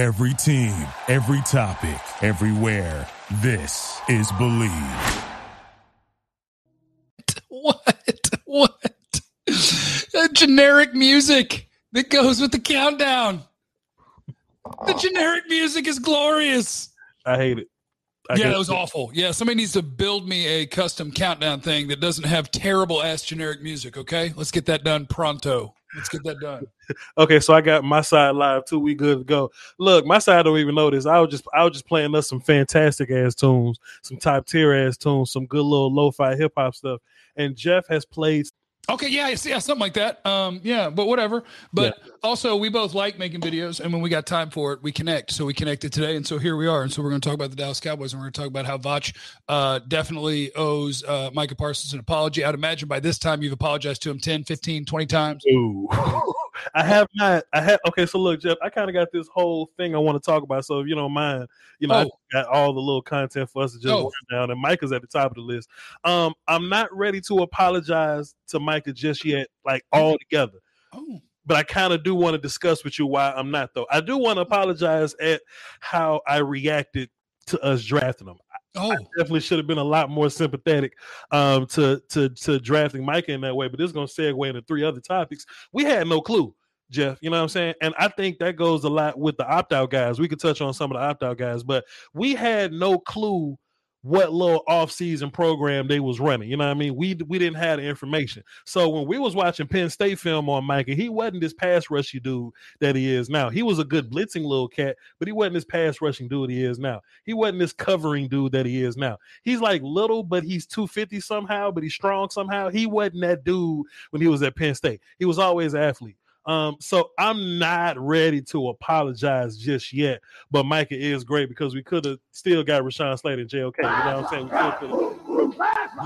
Every team, every topic, everywhere. This is Believe. What? What? A generic music that goes with the countdown. The generic music is glorious. I hate it. I yeah, that was awful. Yeah, somebody needs to build me a custom countdown thing that doesn't have terrible ass generic music. Okay, let's get that done pronto. Let's get that done. Okay, so I got my side live too. We good to go. Look, my side don't even know this. I was just I was just playing us some fantastic ass tunes, some top tier ass tunes, some good little lo-fi hip hop stuff. And Jeff has played Okay, yeah, yeah, yeah, something like that. Um, yeah, but whatever. But also, we both like making videos, and when we got time for it, we connect. So we connected today, and so here we are. And so we're going to talk about the Dallas Cowboys, and we're going to talk about how Voch uh, definitely owes uh, Micah Parsons an apology. I'd imagine by this time you've apologized to him 10, 15, 20 times. Ooh. I have not. I have. Okay, so look, Jeff. I kind of got this whole thing I want to talk about. So if you don't mind, you know, I Oh. got all the little content for us to just Oh. down, and Micah's at the top of the list. Um, I'm not ready to apologize to Micah just yet, like all together. Oh, But I kind of do want to discuss with you why I'm not, though. I do want to apologize at how I reacted to us drafting him. Oh, Definitely should have been a lot more sympathetic um, to to to drafting Micah in that way. But this is going to segue into three other topics. We had no clue, Jeff. You know what I'm saying? And I think that goes a lot with the opt out guys. We could touch on some of the opt out guys, but we had no clue what little off season program they was running. You know what I mean? We we didn't have the information. So when we was watching Penn State film on Micah, he wasn't this pass rushy dude that he is now. He was a good blitzing little cat, but he wasn't this pass rushing dude he is now. He wasn't this covering dude that he is now. He's like little, but he's 250 somehow, but he's strong somehow. He wasn't that dude when he was at Penn State. He was always an athlete. Um, so I'm not ready to apologize just yet. But Micah is great because we could have still got Rashawn Slater and JOK. You know what I'm saying? We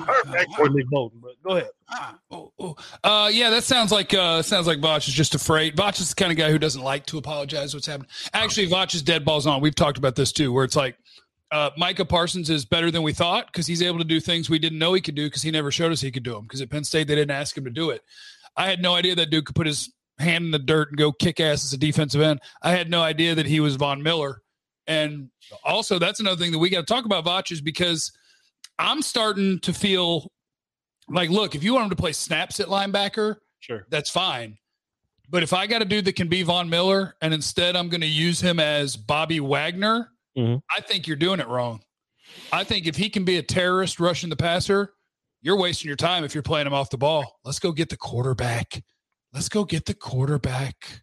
perfect for Nick Bolton. But go ahead. ah, oh, oh. Uh, yeah, that sounds like uh, sounds like Voch is just afraid. Voch is the kind of guy who doesn't like to apologize. What's happening? Actually, Voch is dead balls on. We've talked about this too, where it's like uh, Micah Parsons is better than we thought because he's able to do things we didn't know he could do because he never showed us he could do them. Because at Penn State they didn't ask him to do it. I had no idea that dude could put his hand in the dirt and go kick ass as a defensive end. I had no idea that he was Von Miller. And also, that's another thing that we got to talk about, Voch, is because I'm starting to feel like, look, if you want him to play snaps at linebacker, Sure. that's fine. But if I got a dude that can be Von Miller and instead I'm going to use him as Bobby Wagner, Mhm. I think you're doing it wrong. I think if he can be a terrorist rushing the passer, you're wasting your time if you're playing him off the ball. Let's go get the quarterback. Let's go get the quarterback.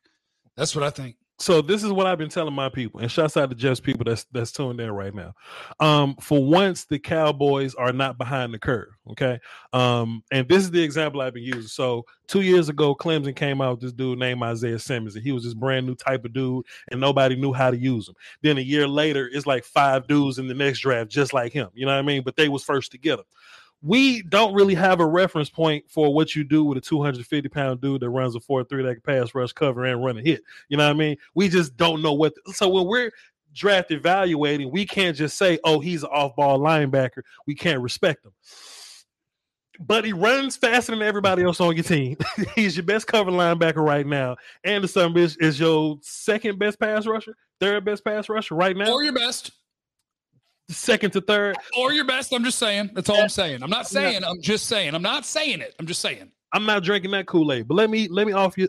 That's what I think. so this is what I've been telling my people, and shouts out to just people that's that's tuned in right now. Um, for once, the Cowboys are not behind the curve. Okay, um, and this is the example I've been using. So two years ago, Clemson came out with this dude named Isaiah Simmons, and he was this brand new type of dude, and nobody knew how to use him. Then a year later, it's like five dudes in the next draft just like him. You know what I mean? But they was first to get him we don't really have a reference point for what you do with a 250 pound dude that runs a 4 3 that can pass rush cover and run a hit. You know what I mean? We just don't know what. so when we're draft evaluating, we can't just say, oh, he's an off ball linebacker. We can't respect him. But he runs faster than everybody else on your team. he's your best cover linebacker right now. And the son is your second best pass rusher, third best pass rusher right now, Or your best. Second to third. Or your best. I'm just saying. That's all I'm saying. I'm not saying. I'm just saying. I'm not saying it. I'm just saying. I'm not drinking that Kool Aid. But let me let me offer you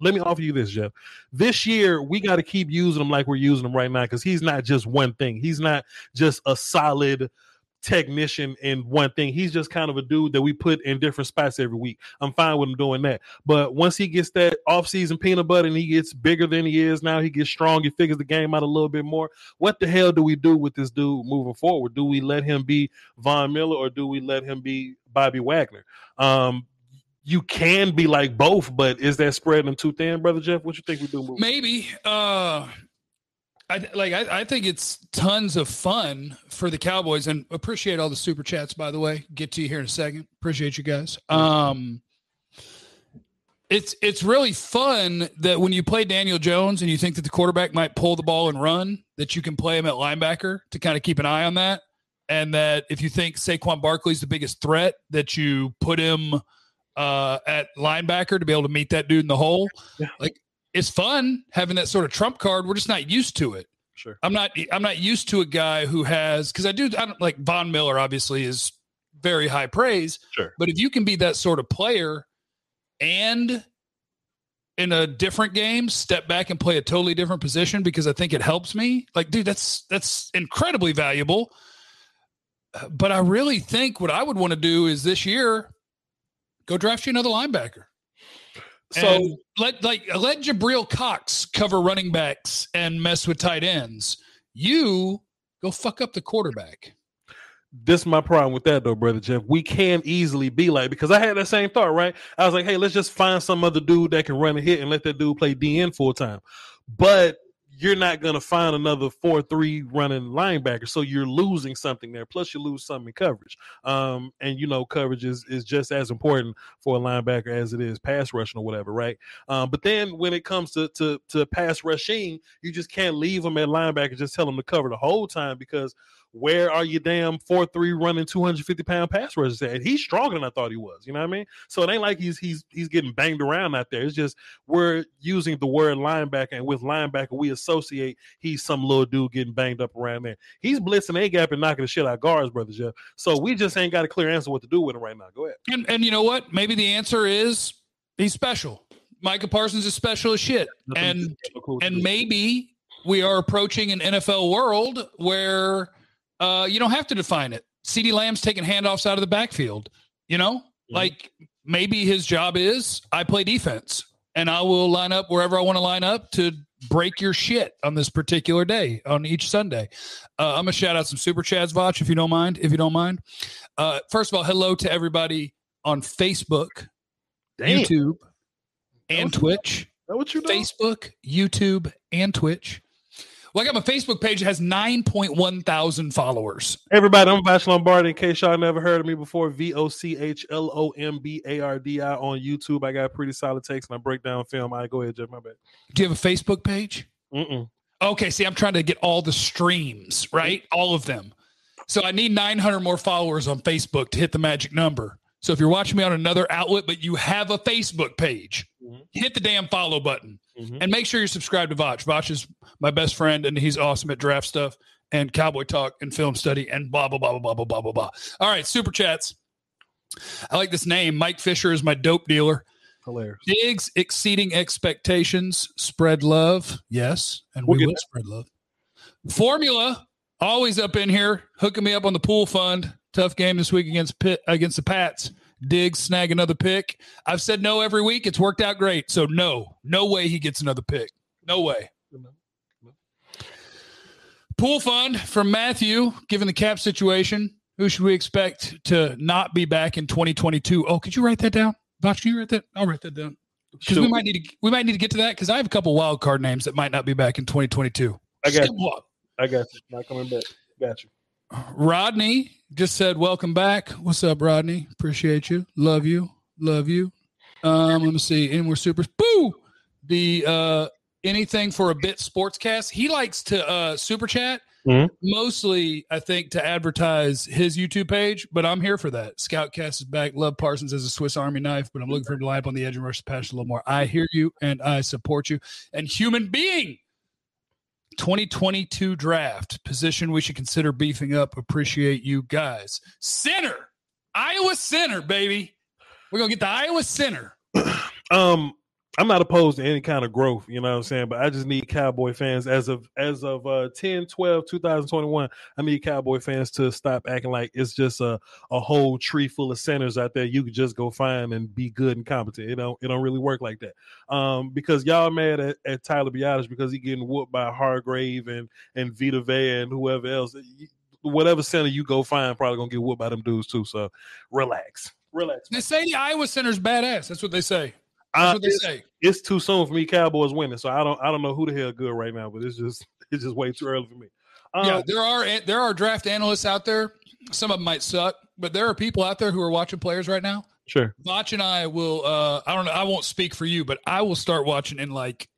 let me offer you this, Jeff. This year we got to keep using him like we're using him right now because he's not just one thing. He's not just a solid technician in one thing. He's just kind of a dude that we put in different spots every week. I'm fine with him doing that. But once he gets that off-season peanut butter and he gets bigger than he is now, he gets strong, he figures the game out a little bit more. What the hell do we do with this dude moving forward? Do we let him be Von Miller or do we let him be Bobby Wagner? Um, you can be like both, but is that spreading them too thin, brother Jeff? What you think we do? Maybe. Uh, I like. I, I think it's tons of fun for the Cowboys, and appreciate all the super chats. By the way, get to you here in a second. Appreciate you guys. Um, it's it's really fun that when you play Daniel Jones and you think that the quarterback might pull the ball and run, that you can play him at linebacker to kind of keep an eye on that, and that if you think Saquon Barkley's the biggest threat, that you put him uh, at linebacker to be able to meet that dude in the hole. Yeah. Like it's fun having that sort of trump card. We're just not used to it. Sure. I'm not I'm not used to a guy who has because I do I don't like Von Miller obviously is very high praise. Sure. But if you can be that sort of player and in a different game step back and play a totally different position because I think it helps me. Like dude that's that's incredibly valuable. But I really think what I would want to do is this year go draft you another linebacker. So And let like let Jabril Cox cover running backs and mess with tight ends. You go fuck up the quarterback. this is my problem with that though, brother Jeff. We can easily be like because I had that same thought, right? I was like, hey, let's just find some other dude that can run a hit and let that dude play DN full time. But you're not gonna find another four three running linebacker, so you're losing something there. Plus, you lose something in coverage. Um, and you know, coverage is is just as important for a linebacker as it is pass rushing or whatever, right? Um, but then when it comes to to to pass rushing, you just can't leave them at linebacker. Just tell them to cover the whole time because where are you damn four three running 250 pound pass rushers at? He's stronger than I thought he was. You know what I mean? So it ain't like he's he's he's getting banged around out there. It's just we're using the word linebacker, and with linebacker, we associate he's some little dude getting banged up around there. He's blitzing a gap and knocking the shit out of guards, brother Jeff. So we just ain't got a clear answer what to do with him right now. Go ahead. And and you know what? Maybe the answer is he's special. Micah Parsons is special as shit. And and maybe we are approaching an NFL world where uh, you don't have to define it. CeeDee Lamb's taking handoffs out of the backfield. You know, like maybe his job is I play defense and I will line up wherever I want to line up to break your shit on this particular day on each Sunday. Uh, I'm gonna shout out some super chats, Voch, if you don't mind. If you don't mind, uh, first of all, hello to everybody on Facebook, Damn. YouTube, and Twitch. That what you? Facebook, YouTube, and Twitch. Well, I got my Facebook page that has 9.1 thousand followers. Everybody, I'm Voch Lombardi. In case y'all never heard of me before, V O C H L O M B A R D I on YouTube. I got pretty solid takes and I break down film. I go ahead, Jeff. My bad. Do you have a Facebook page? Mm-mm. Okay, see, I'm trying to get all the streams, right? All of them. So I need 900 more followers on Facebook to hit the magic number. So if you're watching me on another outlet, but you have a Facebook page, Mhm. hit the damn follow button Mhm. and make sure you're subscribed to Voch. Voch is my best friend and he's awesome at draft stuff and cowboy talk and film study and blah, blah, blah, blah, blah, blah, blah, blah. All right, super chats. I like this name. Mike Fisher is my dope dealer. Hilarious. Diggs exceeding expectations. Spread love. Yes. And We'll we will spread love. Formula always up in here, hooking me up on the pool fund. Tough game this week against Pitt, against the Pats. Diggs snag another pick. I've said no every week. It's worked out great. So no, no way he gets another pick. No way. Pool fund from Matthew, given the cap situation, who should we expect to not be back in 2022? Oh, could you write that down? Voch, can you write that? I'll write that down because we might need to we might need to get to that because I have a couple wild card names that might not be back in 2022. I got Skip walk. I got you. Not coming back. Got you. Rodney just said, "Welcome back." What's up, Rodney? Appreciate you. Love you. Love you. Um, let me see. Any more supers? Boo. The uh, anything for a bit sportscast. He likes to uh, super chat. Mhm. Mostly, I think, to advertise his YouTube page, but I'm here for that. Scoutcast is back. Love Parsons as a Swiss Army knife, but I'm looking for him to lie up on the edge and rush the pass a little more. I hear you and I support you. And human being, 2022 draft position we should consider beefing up. Appreciate you guys. Center, Iowa center, baby. We're gonna get the Iowa center. Um, I'm not opposed to any kind of growth, you know what I'm saying? But I just need Cowboy fans as of as of uh 10, 12, 2021. I need Cowboy fans to stop acting like it's just a, a whole tree full of centers out there you could just go find and be good and competent. It don't it don't really work like that. Um, because y'all mad at, at Tyler Biadasz because he getting whooped by Hargrave and and Vita Vea and whoever else. Whatever center you go find, probably gonna get whooped by them dudes too. So relax. Relax. They say the Iowa center's badass. That's what they say. That's Uh, what they it's- say. it's too soon for me. Cowboys winning, so I don't I don't know who the hell good right now, but it's just it's just way too early for me. Um, yeah, there are there are draft analysts out there. Some of them might suck, but there are people out there who are watching players right now. sure. Voch and I will. uh I don't know. I won't speak for you, but I will start watching in like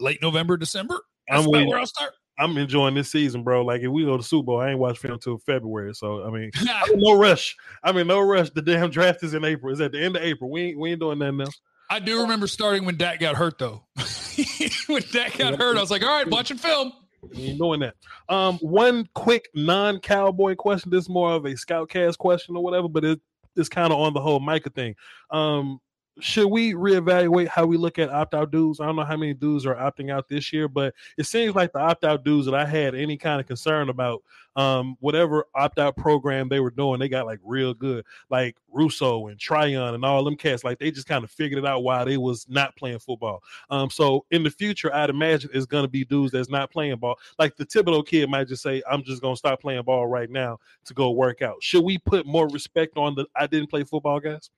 late November, December. That's I'm about where I'll start. I'm enjoying this season, bro. Like if we go to Super Bowl, I ain't watch film until February. So I mean, Nah, I'm in no rush. I mean, no rush. The damn draft is in April. It's at the end of April. We ain't we ain't doing nothing else. I do remember starting when Dak got hurt, though. when Dak got hurt, I was like, all right, watching film. Ain't doing that. Um, one quick non-cowboy question. This is more of a scout cast question or whatever, but it, it's kind of on the whole Micah thing. Um, should we reevaluate how we look at opt out dudes? I don't know how many dudes are opting out this year, but it seems like the opt out dudes that I had any kind of concern about, um, whatever opt out program they were doing, they got like real good, like Rousseau and Tryon and all them cats. Like they just kind of figured it out while they was not playing football. Um, so in the future, I'd imagine it's gonna be dudes that's not playing ball. Like the Thibodeaux kid might just say, "I'm just gonna stop playing ball right now to go work out." Should we put more respect on the I didn't play football guys?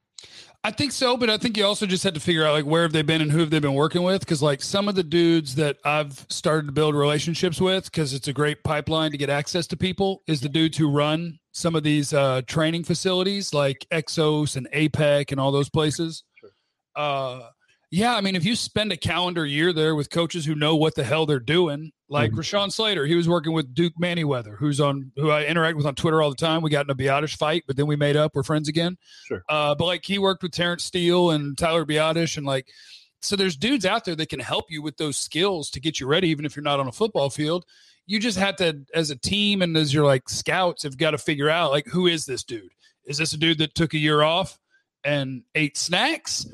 I think so, but I think you also just had to figure out like where have they been and who have they been working with? Because like some of the dudes that I've started to build relationships with, because it's a great pipeline to get access to people, is the dudes who run some of these uh, training facilities like Exos and APEC and all those places. Sure. Uh, yeah, I mean, if you spend a calendar year there with coaches who know what the hell they're doing, like mm-hmm. Rashawn Slater, he was working with Duke Manyweather, who's on who I interact with on Twitter all the time. We got in a Biadasz fight, but then we made up. We're friends again. Sure. Uh, but like he worked with Terence Steele and Tyler Biadasz, and like so there's dudes out there that can help you with those skills to get you ready, even if you're not on a football field. You just have to, as a team and as your like scouts, have got to figure out like who is this dude? Is this a dude that took a year off and ate snacks?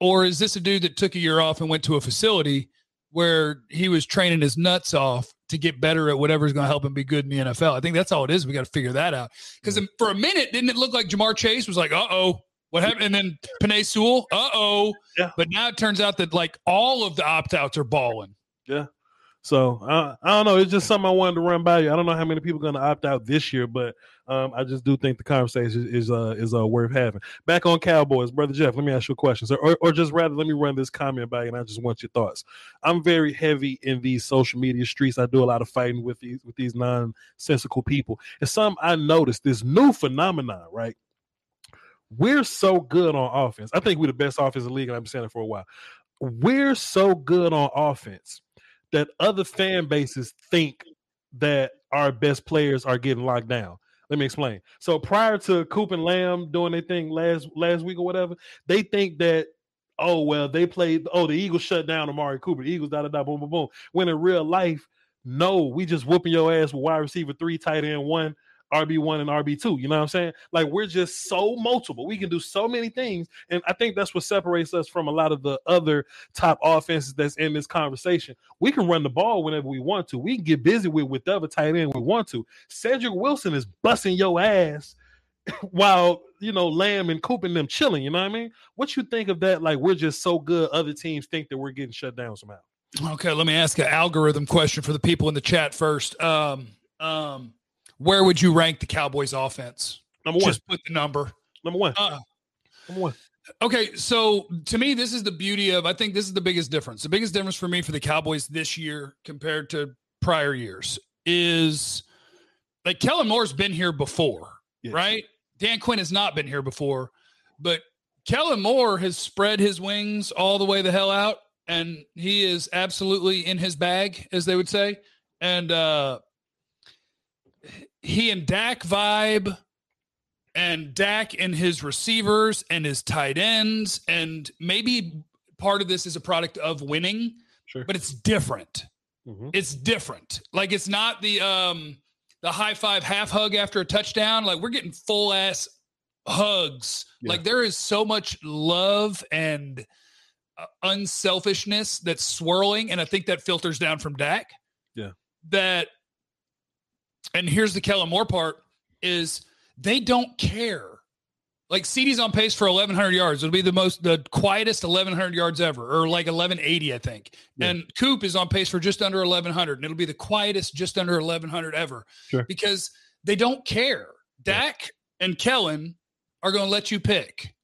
Or is this a dude that took a year off and went to a facility where he was training his nuts off to get better at whatever's going to help him be good in the NFL? I think that's all it is. We got to figure that out. Because for a minute, didn't it look like Ja'Marr Chase was like, uh oh, what happened? And then Penei Sewell, uh oh. Yeah. But now it turns out that like all of the opt outs are balling. Yeah. So uh, I don't know. It's just something I wanted to run by you. I don't know how many people are going to opt out this year, but um, I just do think the conversation is uh, is uh, worth having. Back on Cowboys, brother Jeff. Let me ask you a question, or, or just rather, let me run this comment by you, and I just want your thoughts. I'm very heavy in these social media streets. I do a lot of fighting with these with these nonsensical people, and some I noticed this new phenomenon. Right, we're so good on offense. I think we're the best offense in the league, and I've been saying it for a while. We're so good on offense that other fan bases think that our best players are getting locked down. Let me explain. So prior to Coop and Lamb doing their thing last last week or whatever, they think that oh well they played oh the Eagles shut down Amari Cooper, the Eagles da da da boom boom boom. When in real life, no, we just whooping your ass with wide receiver three, tight end one, RB1 and RB2. You know what I'm saying? Like we're just so multiple. We can do so many things. And I think that's what separates us from a lot of the other top offenses that's in this conversation. We can run the ball whenever we want to. We can get busy with whatever tight end we want to. Cedric Wilson is busting your ass while you know Lamb and Coop and them chilling. You know what I mean? What you think of that? Like we're just so good, other teams think that we're getting shut down somehow. Okay, let me ask an algorithm question for the people in the chat first. Um, um, where would you rank the Cowboys offense? Number one. Just put the number. Number one. Uh, Number one. Okay, so to me, this is the beauty of. I think this is the biggest difference. The biggest difference for me for the Cowboys this year compared to prior years is like Kellen Moore's been here before, yes. right? Dan Quinn has not been here before, but Kellen Moore has spread his wings all the way the hell out, and he is absolutely in his bag, as they would say. And uh, he and Dak vibe and Dak and his receivers and his tight ends. And maybe part of this is a product of winning, sure. but it's different. Mm-hmm. It's different. Like it's not the um the high five half hug after a touchdown. Like we're getting full ass hugs. Yeah. Like there is so much love and uh, unselfishness that's swirling, and I think that filters down from Dak. Yeah, that and here's the Kellen Moore part is they don't care. Like CeeDee's on pace for 1,100 yards. It'll be the most, the quietest 1,100 yards ever, or like 1,180, I think. Yeah. And Coop is on pace for just under 1,100, and it'll be the quietest, just under 1,100 ever. Sure. Because they don't care. Dak yeah. and Kellen are going to let you pick.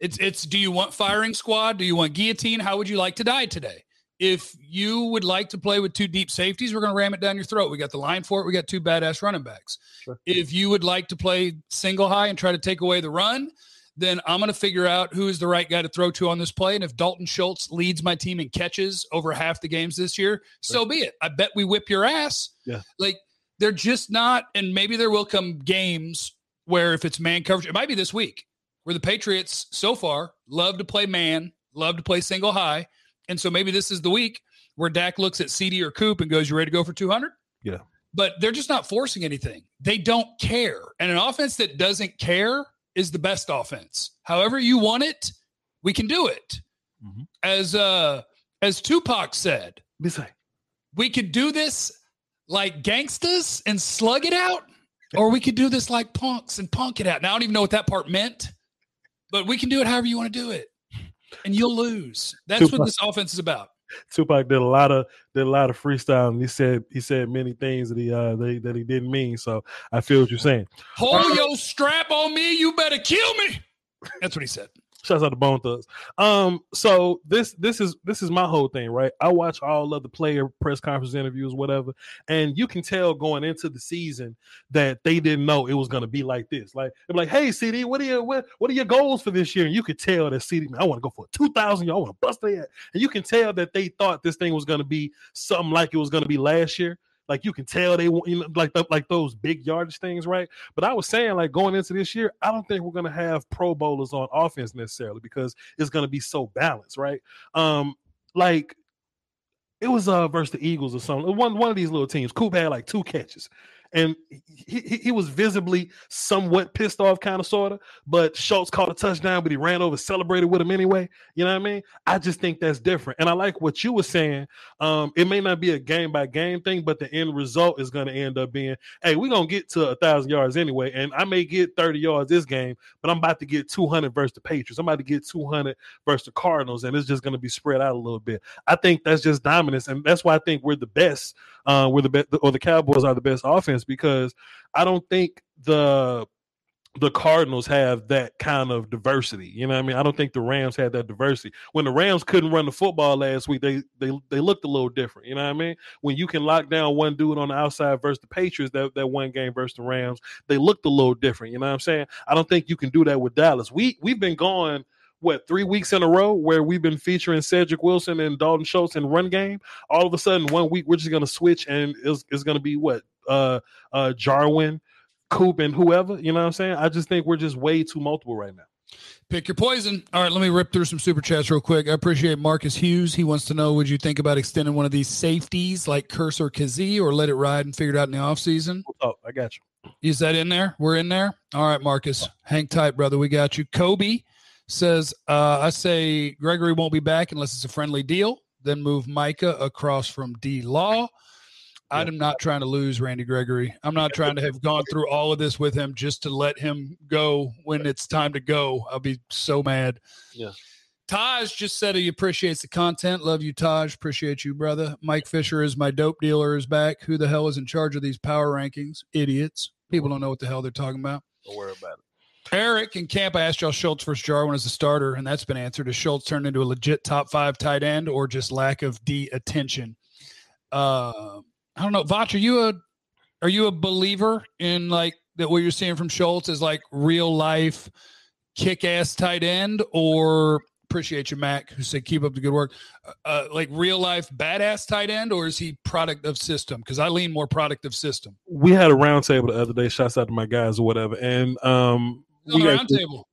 It's it's. Do you want firing squad? Do you want guillotine? How would you like to die today? If you would like to play with two deep safeties, we're going to ram it down your throat. We got the line for it. We got two badass running backs. Sure. If you would like to play single high and try to take away the run, then I'm going to figure out who is the right guy to throw to on this play. And if Dalton Schultz leads my team in catches over half the games this year, so be it. I bet we whip your ass. Yeah. Like they're just not, and maybe there will come games where if it's man coverage, it might be this week where the Patriots so far love to play man, love to play single high and so maybe this is the week where Dak looks at CeeDee or Coop and goes, "You ready to go for 200?" Yeah. But they're just not forcing anything. They don't care. And an offense that doesn't care is the best offense. However you want it, we can do it. Mhm. As uh as Tupac said, we could do this like gangsters and slug it out, or we could do this like punks and punk it out. Now I don't even know what that part meant, but we can do it however you want to do it. And you'll lose. That's what this offense is about. Tupac did a lot of did a lot of freestyle, and he said he said many things that he uh that he, that he didn't mean. So I feel what you're saying. Hold your strap on me, you better kill me. That's what he said. Shouts out to Bone Thugs. Um, so this this is this is my whole thing, right? I watch all of the player press conference interviews, whatever, and you can tell going into the season that they didn't know it was gonna be like this. Like they're like, "Hey, CeeDee, what are your what, what are your goals for this year?" And you could tell that CeeDee, man, I want to go for two thousand. I want to bust their. And you can tell that they thought this thing was gonna be something like it was gonna be last year. Like you can tell they want you know, like like those big yardage things, right? But I was saying, like going into this year, I don't think we're gonna have Pro Bowlers on offense necessarily because it's gonna be so balanced, right? Um, like it was uh versus the Eagles or something. One one of these little teams. Coop had like two catches, and he, he, was visibly somewhat pissed off, kind of sorta. But Schultz caught a touchdown, but he ran over, celebrated with him anyway. You know what I mean? I just think that's different. And I like what you were saying. Um, it may not be a game by game thing, but the end result is going to end up being, hey, we're gonna get to a thousand yards anyway, and I may get 30 yards this game, but I'm about to get 200 versus the Patriots. I'm about to get 200 versus the Cardinals, and it's just going to be spread out a little bit. I think that's just dominance, and that's why I think we're the best. Uh, the best, or the Cowboys are the best offense because I don't think the the Cardinals have that kind of diversity. You know what I mean? I don't think the Rams had that diversity. When the Rams couldn't run the football last week, they they they looked a little different. You know what I mean? When you can lock down one dude on the outside versus the Patriots, that, that one game versus the Rams, they looked a little different. You know what I'm saying? I don't think you can do that with Dallas. We we've been going what three weeks in a row where we've been featuring Cedric Wilson and Dalton Schultz in run game. All of a sudden, one week we're just gonna switch and it's, it's gonna be what uh uh Jarwin, Coop, and whoever. You know what I'm saying? I just think we're just way too multiple right now. Pick your poison. All right, let me rip through some super chats real quick. I appreciate Marcus Hughes. He wants to know would you think about extending one of these safeties like Kearse or Kazee or let it ride and figure it out in the offseason? Oh, I got you. Is that in there? We're in there. All right, Marcus. Hang tight, brother. We got you. Kobe says, uh, I say Gregory won't be back unless it's a friendly deal. Then move Micah across from D Law. I'm not trying to lose Randy Gregory. I'm not trying to have gone through all of this with him just to let him go when it's time to go. I'll be so mad. Yeah. Taj just said he appreciates the content. Love you, Taj. Appreciate you, brother. Mike Fisher is my dope dealer is back. Who the hell is in charge of these power rankings? Idiots. People don't know what the hell they're talking about. Don't worry about it. Eric and Camp, I asked y'all Schultz versus Jarwin as a starter, and that's been answered. Is Schultz turned into a legit top five tight end or just lack of D attention? Uh, I don't know. Voch, are you a are you a believer in like that what you're seeing from Schultz is like real life kick ass tight end or appreciate you, Mac, who said keep up the good work. Uh, like real life badass tight end, or is he product of system? Because I lean more product of system. We had a roundtable the other day. Shouts out to my guys or whatever, and um, On the we round table.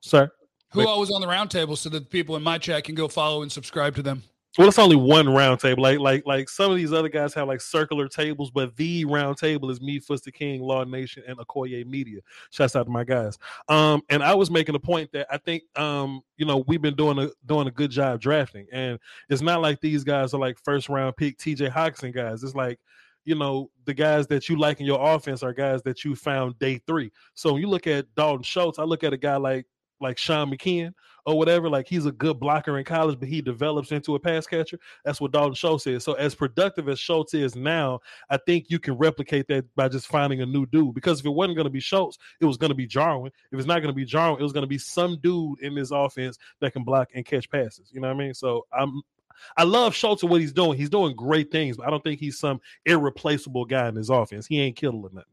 Sorry. Who Wait. all was on the round table so that the people in my chat can go follow and subscribe to them? Well, it's only one round table. Like like like some of these other guys have like circular tables, but the round table is me, Fuster King, Law Nation, and Okoye Media. Shouts out to my guys. Um, and I was making a point that I think um, you know, we've been doing a doing a good job drafting, and it's not like these guys are like first round pick TJ Hockenson guys. It's like you know the guys that you like in your offense are guys that you found day three. So when you look at Dalton Schultz, I look at a guy like like Sean McKeon or whatever. Like he's a good blocker in college, but he develops into a pass catcher. That's what Dalton Schultz is. So as productive as Schultz is now, I think you can replicate that by just finding a new dude. Because if it wasn't going to be Schultz, it was going to be Jarwin. If it's not going to be Jarwin, it was going to be some dude in this offense that can block and catch passes. You know what I mean? So I'm. I love Schultz and what he's doing. He's doing great things, but I don't think he's some irreplaceable guy in his offense. He ain't killing nothing.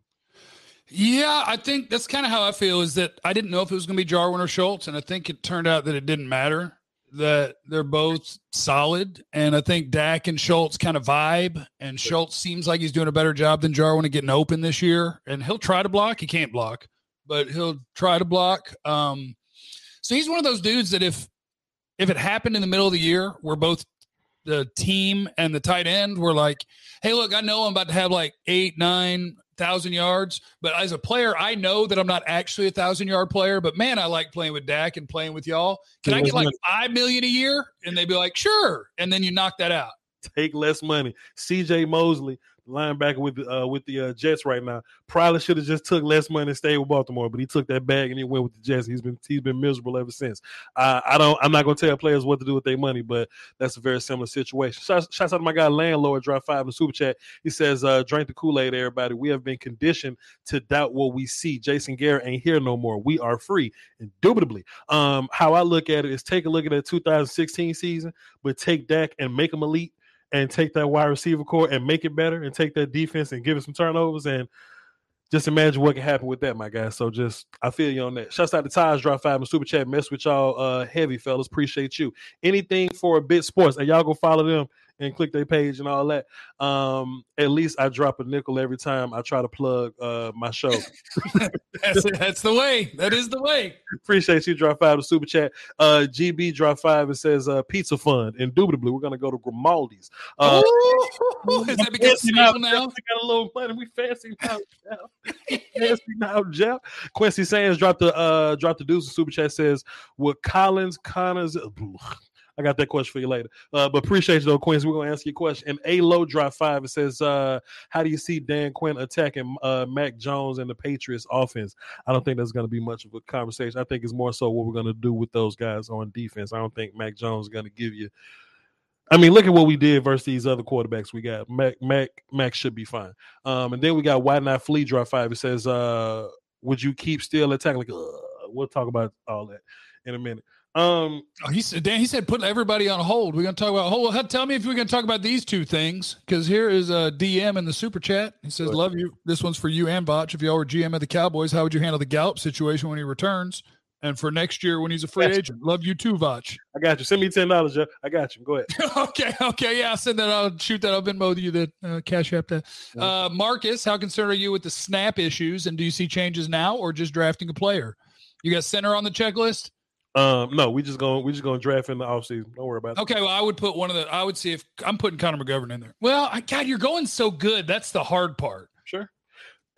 Yeah, I think that's kind of how I feel is that I didn't know if it was going to be Jarwin or Schultz, and I think it turned out that it didn't matter, that they're both solid. And I think Dak and Schultz kind of vibe, and Schultz seems like he's doing a better job than Jarwin at getting open this year. And he'll try to block. He can't block, but he'll try to block. Um, so he's one of those dudes that if if it happened in the middle of the year where both the team and the tight end were like, "Hey, look, I know I'm about to have like eight, nine thousand yards, but as a player, I know that I'm not actually a thousand yard player. But man, I like playing with Dak and playing with y'all. Can I get like five million a year?" And they'd be like, "Sure," and then you knock that out. Take less money. C.J. Mosley linebacker with uh, with the uh, Jets right now. Probably should have just took less money and stayed with Baltimore, but he took that bag and he went with the Jets. He's been he's been miserable ever since. I don't. I'm not to tell players what to do with their money, but that's a very similar situation. Shouts, shouts out to my guy landlord. Drop five in the super chat. He says, uh, "Drink the Kool Aid, everybody. We have been conditioned to doubt what we see. Jason Garrett ain't here no more. We are free, indubitably. Um, how I look at it is take a look at that 2016 season, but take Dak and make him elite." And take that wide receiver core and make it better and take that defense and give it some turnovers and just imagine what can happen with that, my guy. So just I feel you on that. Shouts out to Taj Drop Five and Super Chat. Mess with y'all uh heavy fellas. Appreciate you. Anything for a bit sports. And y'all go follow them and click their page and all that. Um, at least I drop a nickel every time I try to plug uh my show. that's, that's the way. That is the way. Appreciate you, drop five to super chat. Uh GB drop five and says uh pizza fund. Indubitably, we're gonna go to Grimaldi's. Uh Ooh, is that because special now? We got a little money. We fancy now, fancy now, Jeff. Quincy Sands dropped the uh dropped the deuce super chat says with Collins Connors. I got that question for you later. Uh, but appreciate you though, Quincy. We're gonna answer your question. And a low drop five. It says, uh, "How do you see Dan Quinn attacking uh, Mac Jones and the Patriots offense?" I don't think that's gonna be much of a conversation. I think it's more so what we're gonna do with those guys on defense. I don't think Mac Jones is gonna give you. I mean, look at what we did versus these other quarterbacks we got. Mac Mac Mac should be fine. Um, and then we got Why Not Flee drop five. It says, uh, "Would you keep still attacking?" Like, uh, we'll talk about all that in a minute. Um, oh, he said, Dan, he said, put everybody on hold. We're going to talk about, hold, tell me if we're going to talk about these two things. Cause here is a DM in the super chat. He says, love you. This one's for you and Voch. If y'all were GM of the Cowboys, how would you handle the Gallup situation when he returns? And for next year when he's a free agent, love you too, Voch. I got you. Send me ten dollars, Jeff. I got you. Go ahead. okay, okay, yeah. I'll send that. I'll shoot that. I'll Venmo you that uh, cash app that. Uh, Marcus, how concerned are you with the snap issues? And do you see changes now or just drafting a player? You got center on the checklist. Um, no, we just going we just going to draft in the offseason. Don't worry about it. Okay, well, I would put one of the. I would see if I'm putting Connor McGovern in there. Well, I, God, you're going so good. That's the hard part. Sure.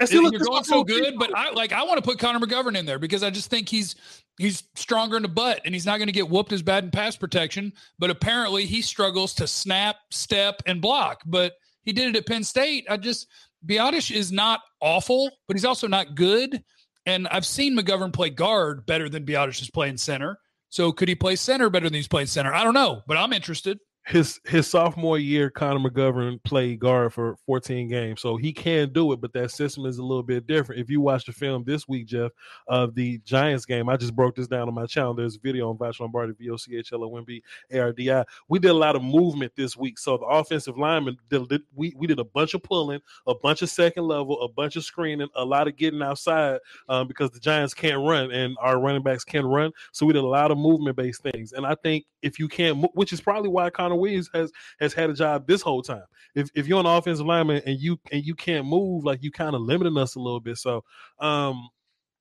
you're going so good, but I like I want to put Connor McGovern in there because I just think he's he's stronger in the butt and he's not going to get whooped as bad in pass protection. But apparently, he struggles to snap, step, and block. But he did it at Penn State. I just Biadasz is not awful, but he's also not good. And I've seen McGovern play guard better than Biadasz is playing center. So could he play center better than he's playing center? I don't know, but I'm interested his his sophomore year, Connor McGovern played guard for 14 games, so he can do it. But that system is a little bit different. If you watch the film this week, Jeff, of the Giants game, I just broke this down on my channel. There's a video on Voch Lombardi, V O C H L O M B A R D I. We did a lot of movement this week, so the offensive lineman did, did, we we did a bunch of pulling, a bunch of second level, a bunch of screening, a lot of getting outside um, because the Giants can't run and our running backs can run. So we did a lot of movement based things, and I think if you can't, which is probably why Connor Connor Williams has has had a job this whole time. If if you're an offensive lineman and you and you can't move, like you kind of limiting us a little bit. So um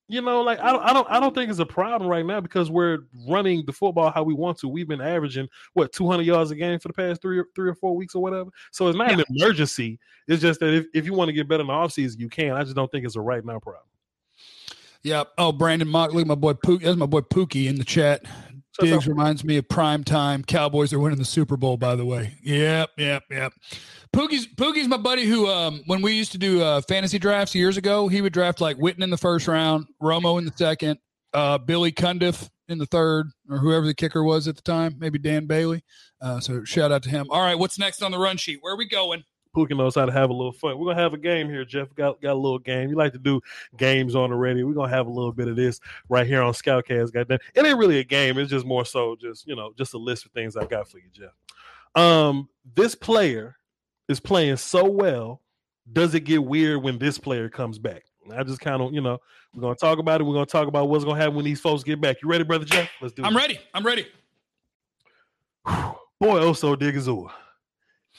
you know, like I don't, I don't, I don't think it's a problem right now because we're running the football how we want to. We've been averaging what 200 yards a game for the past three or three or four weeks or whatever. So it's not yeah. an emergency. It's just that if, if you want to get better in the offseason, you can. I just don't think it's a right now problem. Yeah. Oh, Brandon Mockley, my boy Pookie. That's my boy Pookie in the chat. So Diggs reminds me of prime time. Cowboys are winning the Super Bowl, by the way. Yep, yep, yep. Pookie's Pookie's my buddy who, um, when we used to do uh, fantasy drafts years ago, he would draft like Witten in the first round, Romo in the second, uh, Billy Cundiff in the third, or whoever the kicker was at the time, maybe Dan Bailey. Uh, so shout out to him. All right, what's next on the run sheet? Where are we going? Pookie knows how to have a little fun. We're gonna have a game here, Jeff. Got got a little game. You like to do games on the radio. We're gonna have a little bit of this right here on Scoutcast. Got that? It ain't really a game. It's just more so just you know just a list of things I got for you, Jeff. Um, this player is playing so well. Does it get weird when this player comes back? I just kind of, you know, we're gonna talk about it. We're gonna talk about what's gonna happen when these folks get back. You ready, brother Jeff? Let's do it. I'm ready. I'm ready. Boy, oh so Digazua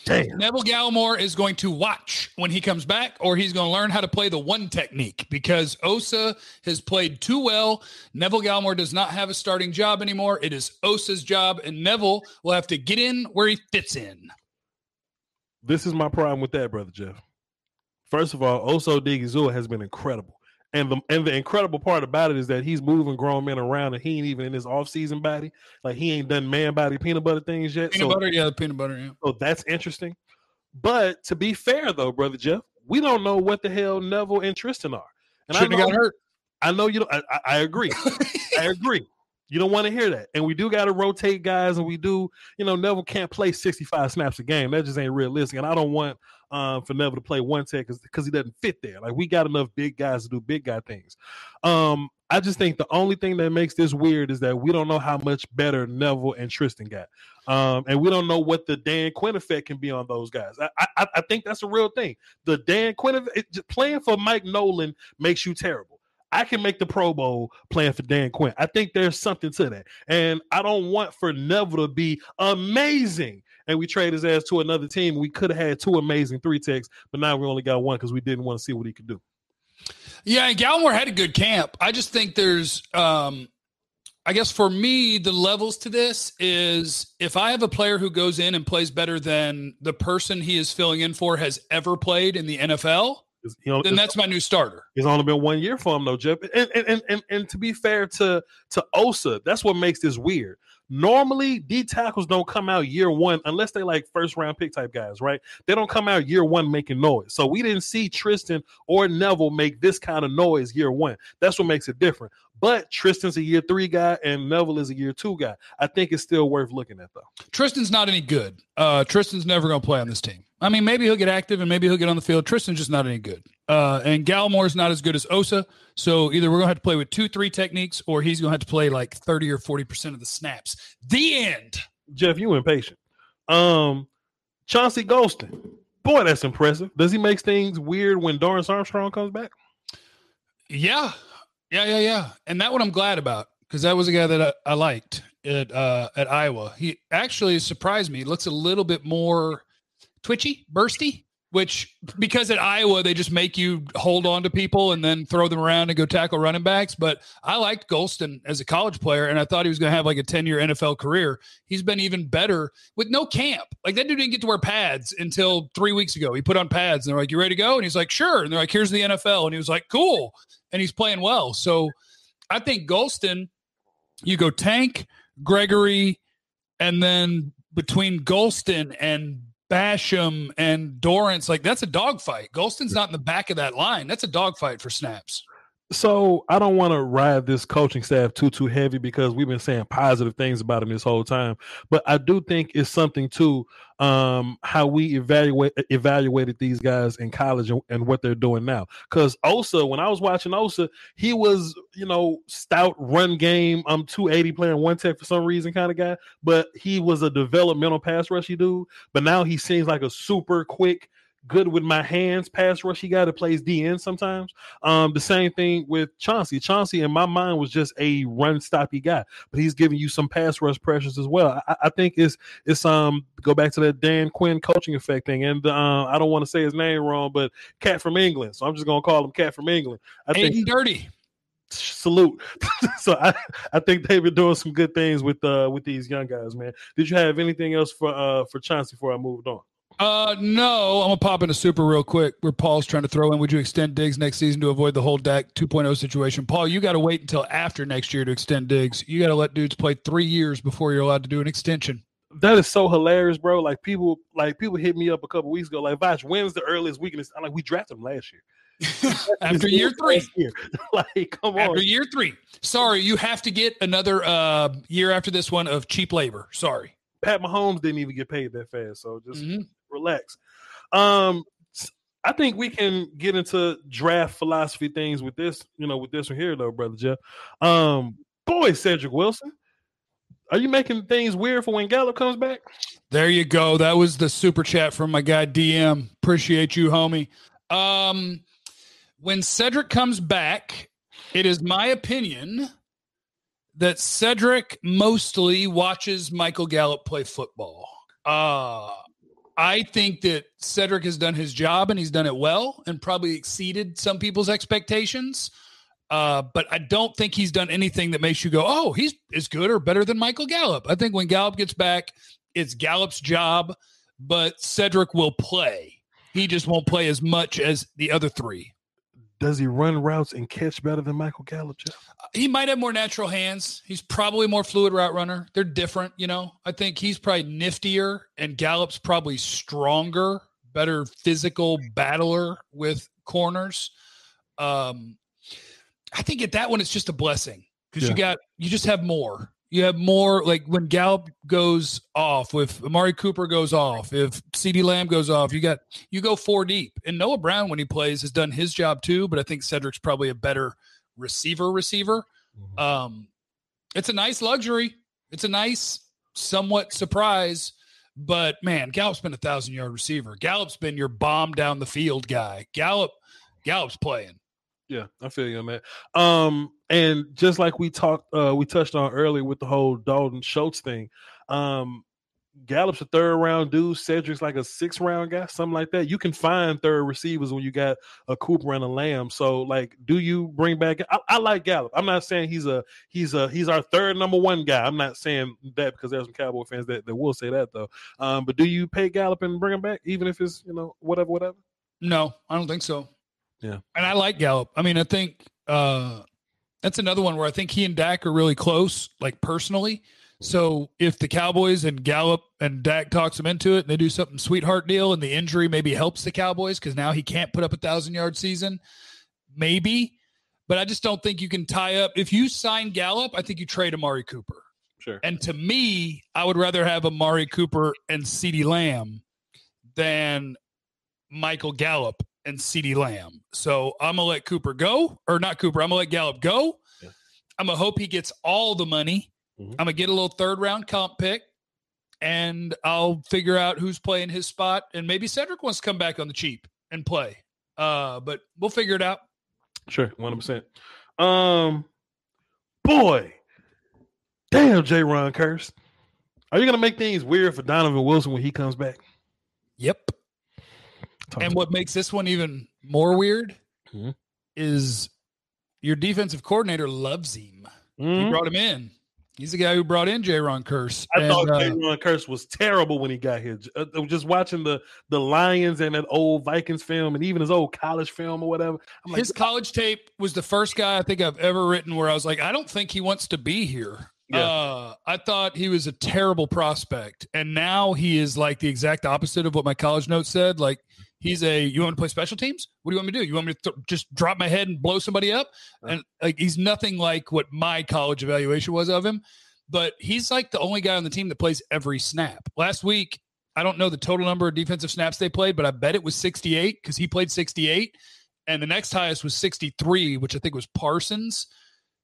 Damn. Neville Gallimore is going to watch when he comes back, or he's going to learn how to play the one technique because Osa has played too well. Neville Gallimore does not have a starting job anymore. It is Osa's job, and Neville will have to get in where he fits in. This is my problem with that, brother Jeff. First of all, Osa Odighizuwa has been incredible. And the and the incredible part about it is that he's moving grown men around and he ain't even in his off season body. Like he ain't done man body peanut butter things yet. Peanut so, butter, yeah, peanut butter, yeah. so that's interesting. But to be fair though, brother Jeff, we don't know what the hell Neville and Trysten are. And Shouldn't I know, got hurt. I know you don't I, I- I agree. I agree. You don't want to hear that. And we do got to rotate guys, and we do, you know, Neville can't play 65 snaps a game. That just ain't realistic. And I don't want um, for Neville to play one tech because he doesn't fit there. Like, we got enough big guys to do big guy things. Um, I just think the only thing that makes this weird is that we don't know how much better Neville and Trysten got. Um, and we don't know what the Dan Quinn effect can be on those guys. I, I, I think that's a real thing. The Dan Quinn it- playing for Mike Nolan makes you terrible. I can make the Pro Bowl playing for Dan Quinn. I think there's something to that. And I don't want for Neville to be amazing. And we trade his ass to another team. We could have had two amazing three techs, but now we only got one because we didn't want to see what he could do. Yeah, and Gallimore had a good camp. I just think there's, um, I guess for me, the levels to this is if I have a player who goes in and plays better than the person he is filling in for has ever played in the NFL, you know, then that's my new starter. It's only been one year for him though, Jeff. And and, and and and to be fair to to Osa, that's what makes this weird. Normally, D tackles don't come out year one unless they like first round pick type guys, right? They don't come out year one making noise. So we didn't see Trysten or Neville make this kind of noise year one. That's what makes it different. But Trysten's a year three guy and Neville is a year two guy. I think it's still worth looking at though. Trysten's not any good. Uh, Trysten's never going to play on this team. I mean, maybe he'll get active and maybe he'll get on the field. Trysten's just not any good. Uh, and Gallimore's not as good as Osa. So either we're going to have to play with two, three techniques, or he's going to have to play like 30 or 40% of the snaps. The end. Jeff, you impatient. Um, Chauncey Golston. Boy, that's impressive. Does he make things weird when Dorance Armstrong comes back? Yeah. Yeah, yeah, yeah. And that one I'm glad about because that was a guy that I, I liked at uh, at Iowa. He actually surprised me. He looks a little bit more twitchy, bursty, which because at Iowa they just make you hold on to people and then throw them around and go tackle running backs. But I liked Golston as a college player, and I thought he was going to have like a 10 year NFL career. He's been even better with no camp. Like that dude didn't get to wear pads until three weeks ago. He put on pads and they're like, You ready to go? And he's like, Sure. And they're like, Here's the NFL. And he was like, Cool. And he's playing well. So I think Golston, you go Tank, Gregory, and then between Golston and Basham and Dorance, like that's a dogfight. Golston's not in the back of that line. That's a dogfight for snaps. So I don't want to ride this coaching staff too too heavy because we've been saying positive things about him this whole time. But I do think it's something to um, how we evaluate evaluated these guys in college and, and what they're doing now. Because Osa, when I was watching Osa, he was you know stout run game. I'm 280 playing one tech for some reason kind of guy, but he was a developmental pass rushy dude. But now he seems like a super quick. Good with my hands, pass rush he got that plays DN sometimes. Um, the same thing with Chauncey. Chauncey, in my mind, was just a run stoppy guy, but he's giving you some pass rush pressures as well. I, I think it's it's um go back to that Dan Quinn coaching effect thing, and uh, I don't want to say his name wrong, but cat from England, so I'm just gonna call him cat from England. I think Dirty. salute. so I, I think they've been doing some good things with uh with these young guys, man. Did you have anything else for uh for Chauncey before I moved on? Uh, no, I'm gonna pop into super real quick. Where Paul's trying to throw in, would you extend Diggs next season to avoid the whole Dak 2.0 situation? Paul, you got to wait until after next year to extend Diggs. You got to let dudes play three years before you're allowed to do an extension. That is so hilarious, bro. Like people, like people hit me up a couple weeks ago, like Voch, when's the earliest weakness? I'm like, we drafted him last year. after year three. Year. like, come on. After year three. Sorry, you have to get another uh, year after this one of cheap labor. Sorry. Pat Mahomes didn't even get paid that fast, so just Mhm. Relax. Um, I think we can get into draft philosophy things with this, you know, with this one here, though, brother Jeff. Um, boy, Cedric Wilson, are you making things weird for when Gallup comes back? There you go. That was the super chat from my guy DM. Appreciate you, homie. Um, when Cedric comes back, it is my opinion that Cedric mostly watches Michael Gallup play football. Uh I think that Cedric has done his job and he's done it well and probably exceeded some people's expectations. Uh, but I don't think he's done anything that makes you go, oh, he's as good or better than Michael Gallup. I think when Gallup gets back, it's Gallup's job, but Cedric will play. He just won't play as much as the other three. Does he run routes and catch better than Michael Gallup, Jeff? He might have more natural hands. He's probably more fluid route runner. They're different, you know. I think he's probably niftier, and Gallup's probably stronger, better physical battler with corners. Um, I think at that one it's just a blessing because you got you just have more. You have more like when Gallup goes off, if Amari Cooper goes off, if CeeDee Lamb goes off, you got you go four deep. And Noah Brown, when he plays, has done his job too, but I think Cedrick's probably a better receiver receiver. Mm-hmm. Um it's a nice luxury. It's a nice somewhat surprise. But man, Gallup's been a thousand yard receiver. Gallup's been your bomb down the field guy. Gallup, Gallup's playing. Yeah, I feel you that. Um, and just like we talked, uh, we touched on earlier with the whole Dalton Schultz thing. Um, Gallup's a third round dude. Cedrick's like a six round guy, something like that. You can find third receivers when you got a Cooper and a Lamb. So, like, do you bring back? I, I like Gallup. I'm not saying he's a he's a he's our third number one guy. I'm not saying that because there's some Cowboy fans that, that will say that though. Um, but do you pay Gallup and bring him back, even if it's you know whatever whatever? No, I don't think so. Yeah. And I like Gallup. I mean, I think uh that's another one where I think he and Dak are really close, like personally. So if the Cowboys and Gallup and Dak talks him into it and they do something sweetheart deal and the injury maybe helps the Cowboys because now he can't put up a thousand yard season, maybe. But I just don't think you can tie up. If you sign Gallup, I think you trade Amari Cooper. Sure. And to me, I would rather have Amari Cooper and CeeDee Lamb than Michael Gallup and CeeDee Lamb. So I'm gonna let Cooper go, or not Cooper. I'm gonna let Gallup go. Yeah. I'm gonna hope he gets all the money. Mhm. I'm gonna get a little third round comp pick, and I'll figure out who's playing his spot. And maybe Cedrick wants to come back on the cheap and play. Uh, but we'll figure it out. Sure, one hundred percent. Um, boy, damn, Jayron Kearse. Are you gonna make things weird for Donovan Wilson when he comes back? Yep. Talk And what makes this one even more weird Mhm. is your defensive coordinator loves him. He Mhm. brought him in. He's the guy who brought in Jayron Kearse. I And, thought uh, Jayron Kearse was terrible when he got here. Uh, Just watching the the Lions and that old Vikings film, and even his old college film or whatever. I'm like, his college tape was the first guy I think I've ever written where I was like, I don't think he wants to be here. Yeah. Uh, I thought he was a terrible prospect, and now he is like the exact opposite of what my college notes said. Like he's a, you want me to play special teams? What do you want me to do? You want me to th- just drop my head and blow somebody up? And like he's nothing like what my college evaluation was of him. But he's like the only guy on the team that plays every snap. Last week, I don't know the total number of defensive snaps they played, but I bet it was 68 because he played 68 and the next highest was 63, which I think was Parsons.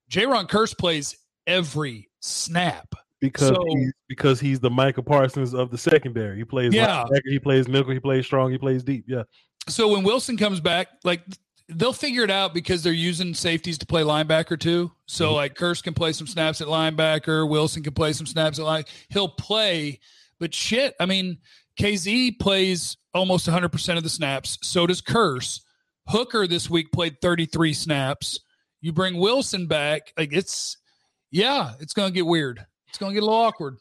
Jayron Kearse plays every snap. Because so- he's, because he's the Micah Parsons of the secondary. He plays Yeah. linebacker, he plays nickel, he plays strong, he plays deep. Yeah, So when Wilson comes back, like they'll figure it out because they're using safeties to play linebacker too. So Mhm. like Kearse can play some snaps at linebacker, Wilson can play some snaps at line. He'll play, but shit, I mean, Kazee plays almost 100% of the snaps. So does Kearse. Hooker this week played 33 snaps. You bring Wilson back, like it's yeah, it's going to get weird. It's going to get a little awkward.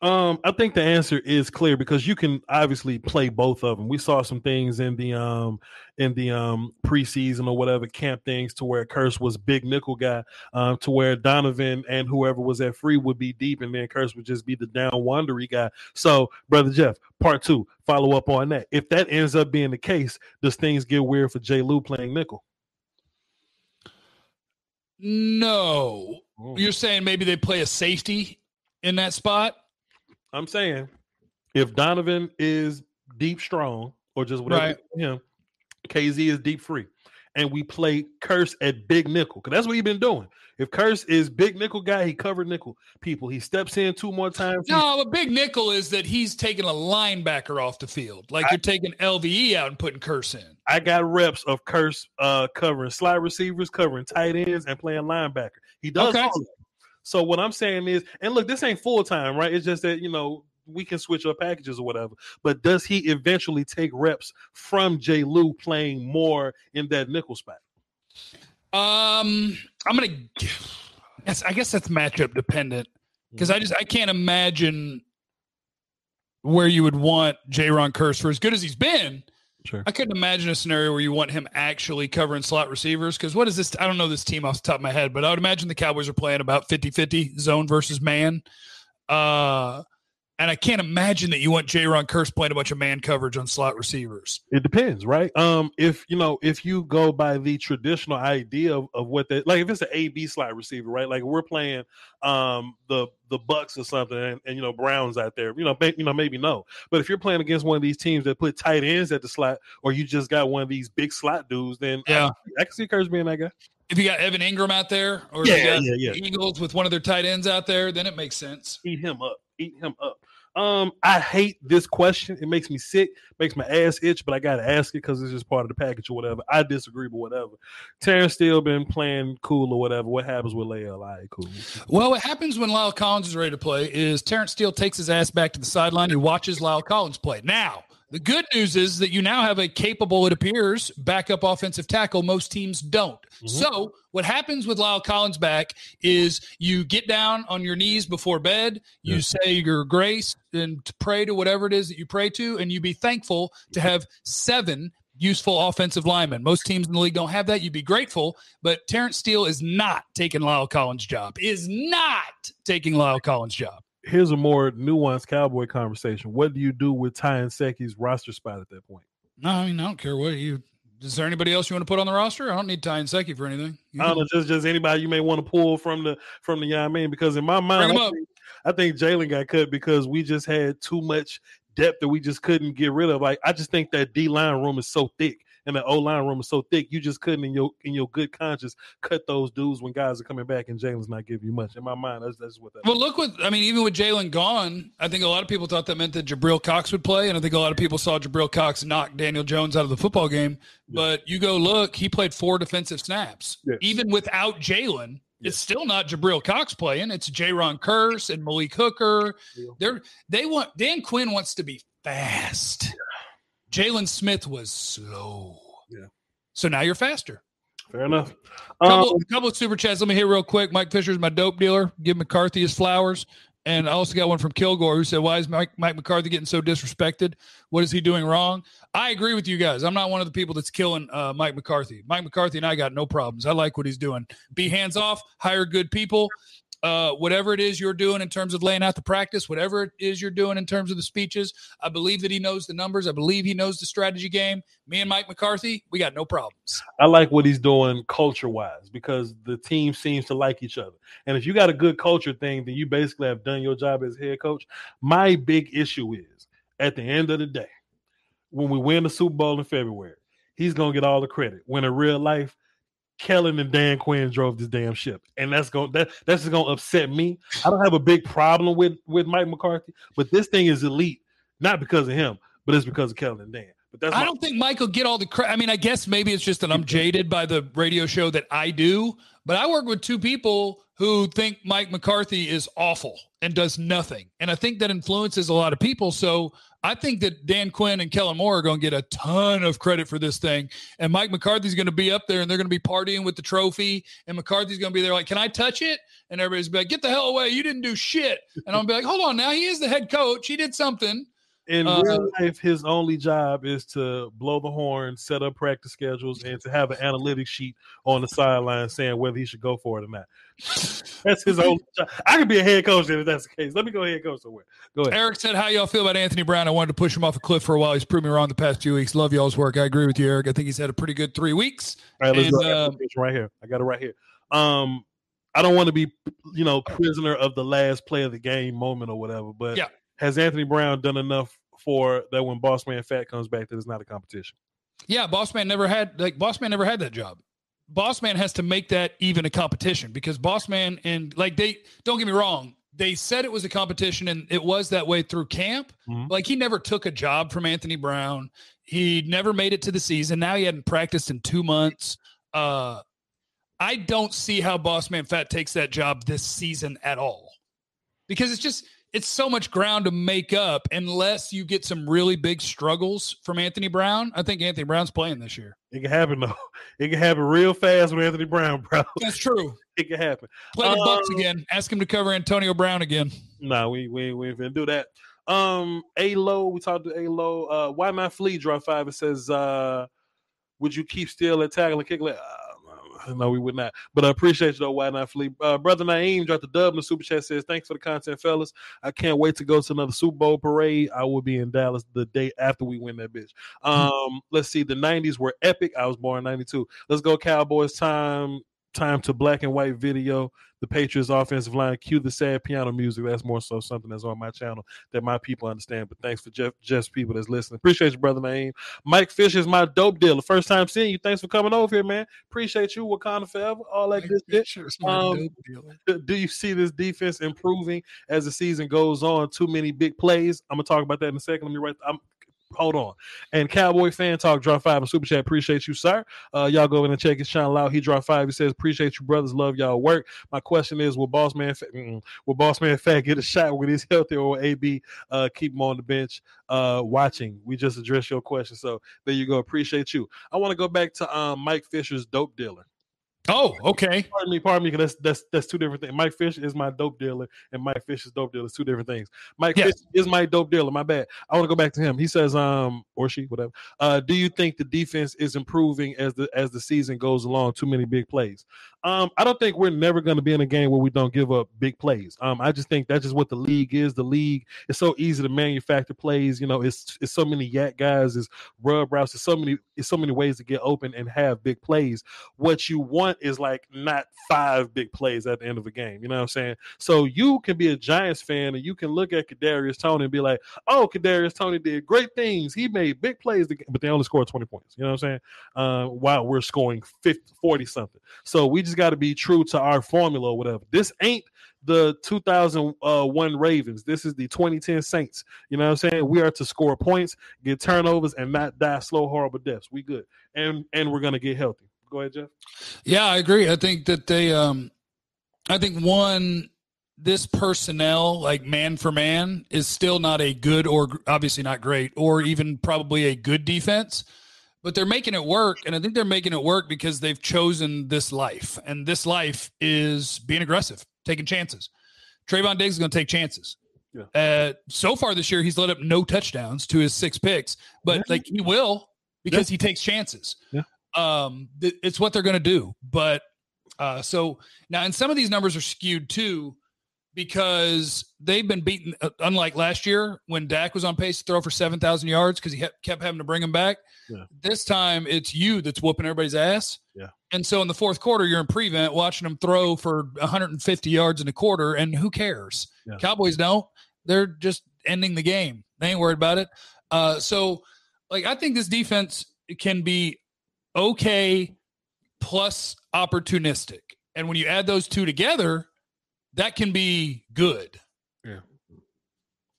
Um, I think the answer is clear because you can obviously play both of them. We saw some things in the um in the um preseason or whatever camp things to where Kearse was big nickel guy, um, to where Donovan and whoever was at free would be deep, and then Kearse would just be the down wandery guy. So, brother Jeff, part two, follow up on that. If that ends up being the case, does things get weird for Jay Lou playing nickel? No. Mm. You're saying maybe they play a safety in that spot? I'm saying if Donovan is deep strong or just whatever Right. him, Kazee is deep free. And we play Kearse at big nickel. Because that's what he's been doing. If Kearse is big nickel guy, he covered nickel people. He steps in two more times. No, a big nickel is that he's taking a linebacker off the field. Like you're taking LVE out and putting Kearse in. I got reps of Kearse uh, covering slide receivers, covering tight ends, and playing linebacker. He does Okay. all of it. So what I'm saying is, and look, this ain't full time, right? It's just that you know we can switch up packages or whatever. But does he eventually take reps from Jay Lou playing more in that nickel spot? Um, I'm gonna. Yes, I guess that's matchup dependent because I just I can't imagine where you would want Jayron Kearse for as good as he's been. Sure. I couldn't imagine a scenario where you want him actually covering slot receivers because what is this? I don't know this team off the top of my head, but I would imagine the Cowboys are playing about 50 50 zone versus man. Uh, and I can't imagine that you want Jayron Kearse playing a bunch of man coverage on slot receivers. It depends, right? Um, if you know, if you go by the traditional idea of, of what that like if it's an A B slot receiver, right? Like we're playing um the the Bucks or something and, and you know Browns out there, you know, may, you know, maybe no. But if you're playing against one of these teams that put tight ends at the slot, or you just got one of these big slot dudes, then Yeah. I, I can see Kearse being that guy. If you got Evan Engram out there, or Yeah, got yeah, yeah. Eagles with one of their tight ends out there, then it makes sense. Eat him up. Eat him up. Um, I hate this question. It makes me sick, makes my ass itch, but I gotta ask it because it's just part of the package or whatever. I disagree, but whatever. Terrence still been playing cool or whatever. What happens with Leia? All right, cool. Well, what happens when Lyle Collins is ready to play is Terence Steele takes his ass back to the sideline and watches Lyle Collins play. Now, the good news is that you now have a capable, it appears, backup offensive tackle. Most teams don't. Mhm. So, what happens with Lyle Collins back is you get down on your knees before bed, you Yeah. say your grace and pray to whatever it is that you pray to, and you be thankful to have seven useful offensive linemen. Most teams in the league don't have that. You'd be grateful, but Terence Steele is not taking Lyle Collins' job. Is not taking Lyle Collins' job. Here's a more nuanced cowboy conversation. What do you do with Ty Nsekhe's roster spot at that point? No, I mean I don't care what you. Is there anybody else you want to put on the roster? I don't need Ty and Seki for anything. You I don't know, just just anybody you may want to pull from the from the young I mean, because in my mind, I think, I think Jaylon got cut because we just had too much depth that we just couldn't get rid of. Like I just think that D line room is so thick and the O line room is so thick, you just couldn't in your in your good conscience cut those dudes when guys are coming back and Jaylon's not giving you much. In my mind, that's that's what that. Well, look what I mean. Even with Jaylon gone, I think a lot of people thought that meant that Jabril Cox would play, and I think a lot of people saw Jabril Cox knock Daniel Jones out of the football game. But you go look, he played four defensive snaps, Yes. even without Jaylon. Yes. It's still not Jabril Cox playing. It's Jayron Kearse and Malik Hooker. Yeah. They're they want Dan Quinn wants to be fast. Jaylon Smith was slow. Yeah. So now you're faster. Fair enough. Couple, Um, couple of super chats. Let me hear real quick. Mike Fisher's my dope dealer. Give McCarthy his flowers. And I also got one from Kilgore who said, Why is Mike, Mike McCarthy getting so disrespected? What is he doing wrong? I agree with you guys. I'm not one of the people that's killing uh, Mike McCarthy. Mike McCarthy and I got no problems. I like what he's doing. Be hands off, hire good people. Uh, whatever it is you're doing in terms of laying out the practice, whatever it is you're doing in terms of the speeches, I believe that he knows the numbers. I believe he knows the strategy game. Me and Mike McCarthy, we got no problems. I like what he's doing culture wise because the team seems to like each other. And if you got a good culture thing, then you basically have done your job as head coach. My big issue is at the end of the day, when we win the Super Bowl in February, he's gonna get all the credit. When in real life, Kellen and Dan Quinn drove this damn ship, and that's going that that's just gonna upset me. I don't have a big problem with with Mike McCarthy, but this thing is elite, not because of him, but it's because of Kellen and Dan. But that's I my- don't think Michael get all the credit. I mean, I guess maybe it's just that I'm jaded by the radio show that I do, but I work with two people who think Mike McCarthy is awful and does nothing. And I think that influences a lot of people. So I think that Dan Quinn and Kellen Moore are going to get a ton of credit for this thing. And Mike McCarthy's going to be up there and they're going to be partying with the trophy. And McCarthy's going to be there like, Can I touch it? And everybody's like, Get the hell away. You didn't do shit. And I'm be like, Hold on now. He is the head coach. He did something. In Uh, real life, his only job is to blow the horn, set up practice schedules, and to have an analytics sheet on the sideline saying whether he should go for it or not. That's his only job. I could be a head coach if that's the case. Let me go ahead and go somewhere. Go ahead. Eric said, "How y'all feel about Anthony Brown? I wanted to push him off a cliff for a while. He's proved me wrong the past few weeks. Love y'all's work. I agree with you, Eric. I think he's had a pretty good three weeks. All right, let's and, go. I got uh, right here. I got it right here. Um, I don't want to be, you know, prisoner of the last play of the game moment or whatever. But Yeah. Has Anthony Brown done enough for that when Boss Man Fat comes back that it's not a competition? Yeah, Boss Man never had like Boss Man never had that job. Boss Man has to make that even a competition because Boss Man and like they don't get me wrong, they said it was a competition and it was that way through camp. Mhm. Like he never took a job from Anthony Brown. He never made it to the season. Now he hadn't practiced in two months. Uh I don't see how Boss Man Fat takes that job this season at all. Because it's just it's so much ground to make up unless you get some really big struggles from Anthony Brown. I think Anthony Brown's playing this year. It can happen though. It can happen real fast with Anthony Brown, bro. That's true. It can happen. Play the Bucks Um, again. Ask him to cover Antonio Brown again. Nah, we we we ain't finna do that. Um, A Low, we talked to A Low. Uh, why not flee? Drop five. It says, uh, would you keep still and tackle and kick? Like, uh, no, we would not. But I appreciate you though. Why not flee? Uh, brother Naeem dropped the dub in the super chat. Says, thanks for the content, fellas. I can't wait to go to another Super Bowl parade. I will be in Dallas the day after we win that bitch. Um, let's see. The '90s were epic. I was born in '92. Let's go Cowboys. Time time to black and white video. The Patriots offensive line. Cue the sad piano music. That's more so something that's on my channel that my people understand. But thanks for Jeff, just people that's listening. Appreciate you, brother Naeem. Mike Fish is my dope dealer. First time seeing you. Thanks for coming over here, man. Appreciate you. Wakanda forever. All that good shit. Um, Do you see this defense improving as the season goes on? Too many big plays. I'm gonna talk about that in a second. Let me write. I'm hold on. And Cowboy fan talk drop five and super chat. Appreciate you, sir. Uh, y'all go in and check it. Sean Lau, he dropped five. He says, Appreciate you, brothers. Love y'all work. My question is, will Boss Man will Boss Man Fat get a shot when he's healthy, or AB uh, keep him on the bench uh, watching? We just addressed your question, so there you go. Appreciate you. I want to go back to um, Mike Fisher's dope dealer. Oh, okay. Pardon me, pardon me, because that's that's that's two different things. Mike Fish is my dope dealer, and Mike Fish is dope dealer is two different things. Mike Yes. Fish is my dope dealer. My bad. I want to go back to him. He says, um, or she, whatever. Uh, do you think the defense is improving as the as the season goes along? Too many big plays. Um, I don't think we're never going to be in a game where we don't give up big plays. Um, I just think that's just what the league is. The league is so easy to manufacture plays. You know, it's it's so many YAC guys, it's rub routes, it's so many it's so many ways to get open and have big plays what you want is like not five big plays at the end of a game. You know what I'm saying? So you can be a Giants fan and you can look at Kadarius Toney and be like, "Oh, Kadarius Toney did great things. He made big plays, but they only scored 20 points." You know what I'm saying? Uh, while we're scoring 50, 40 something. So we just got to be true to our formula or whatever. This ain't the 2001 Ravens. This is the 2010 Saints. You know what I'm saying? We are to score points, get turnovers, and not die slow, horrible deaths. We good, and and we're gonna get healthy. Go ahead, Jeff. Yeah, I agree. I think that they um I think one this personnel like man for man is still not a good or obviously not great or even probably a good defense, but they're making it work and I think they're making it work because they've chosen this life and this life is being aggressive, taking chances. Trevon Diggs is going to take chances. Yeah. Uh, so far this year, he's let up no touchdowns to his six picks, but Yeah. like he will because he takes chances. Um, th- it's what they're going to do. But uh, so now, and some of these numbers are skewed too because they've been beaten. Uh, unlike last year when Dak was on pace to throw for seven thousand yards because he he- kept having to bring him back. Yeah. This time, it's you that's whooping everybody's ass. Yeah. And so in the fourth quarter, you're in prevent watching them throw for 150 yards in a quarter, and who cares? Yeah. Cowboys don't. They're just ending the game. They ain't worried about it. Uh, so, like, I think this defense can be okay plus opportunistic, and when you add those two together, that can be good. Yeah.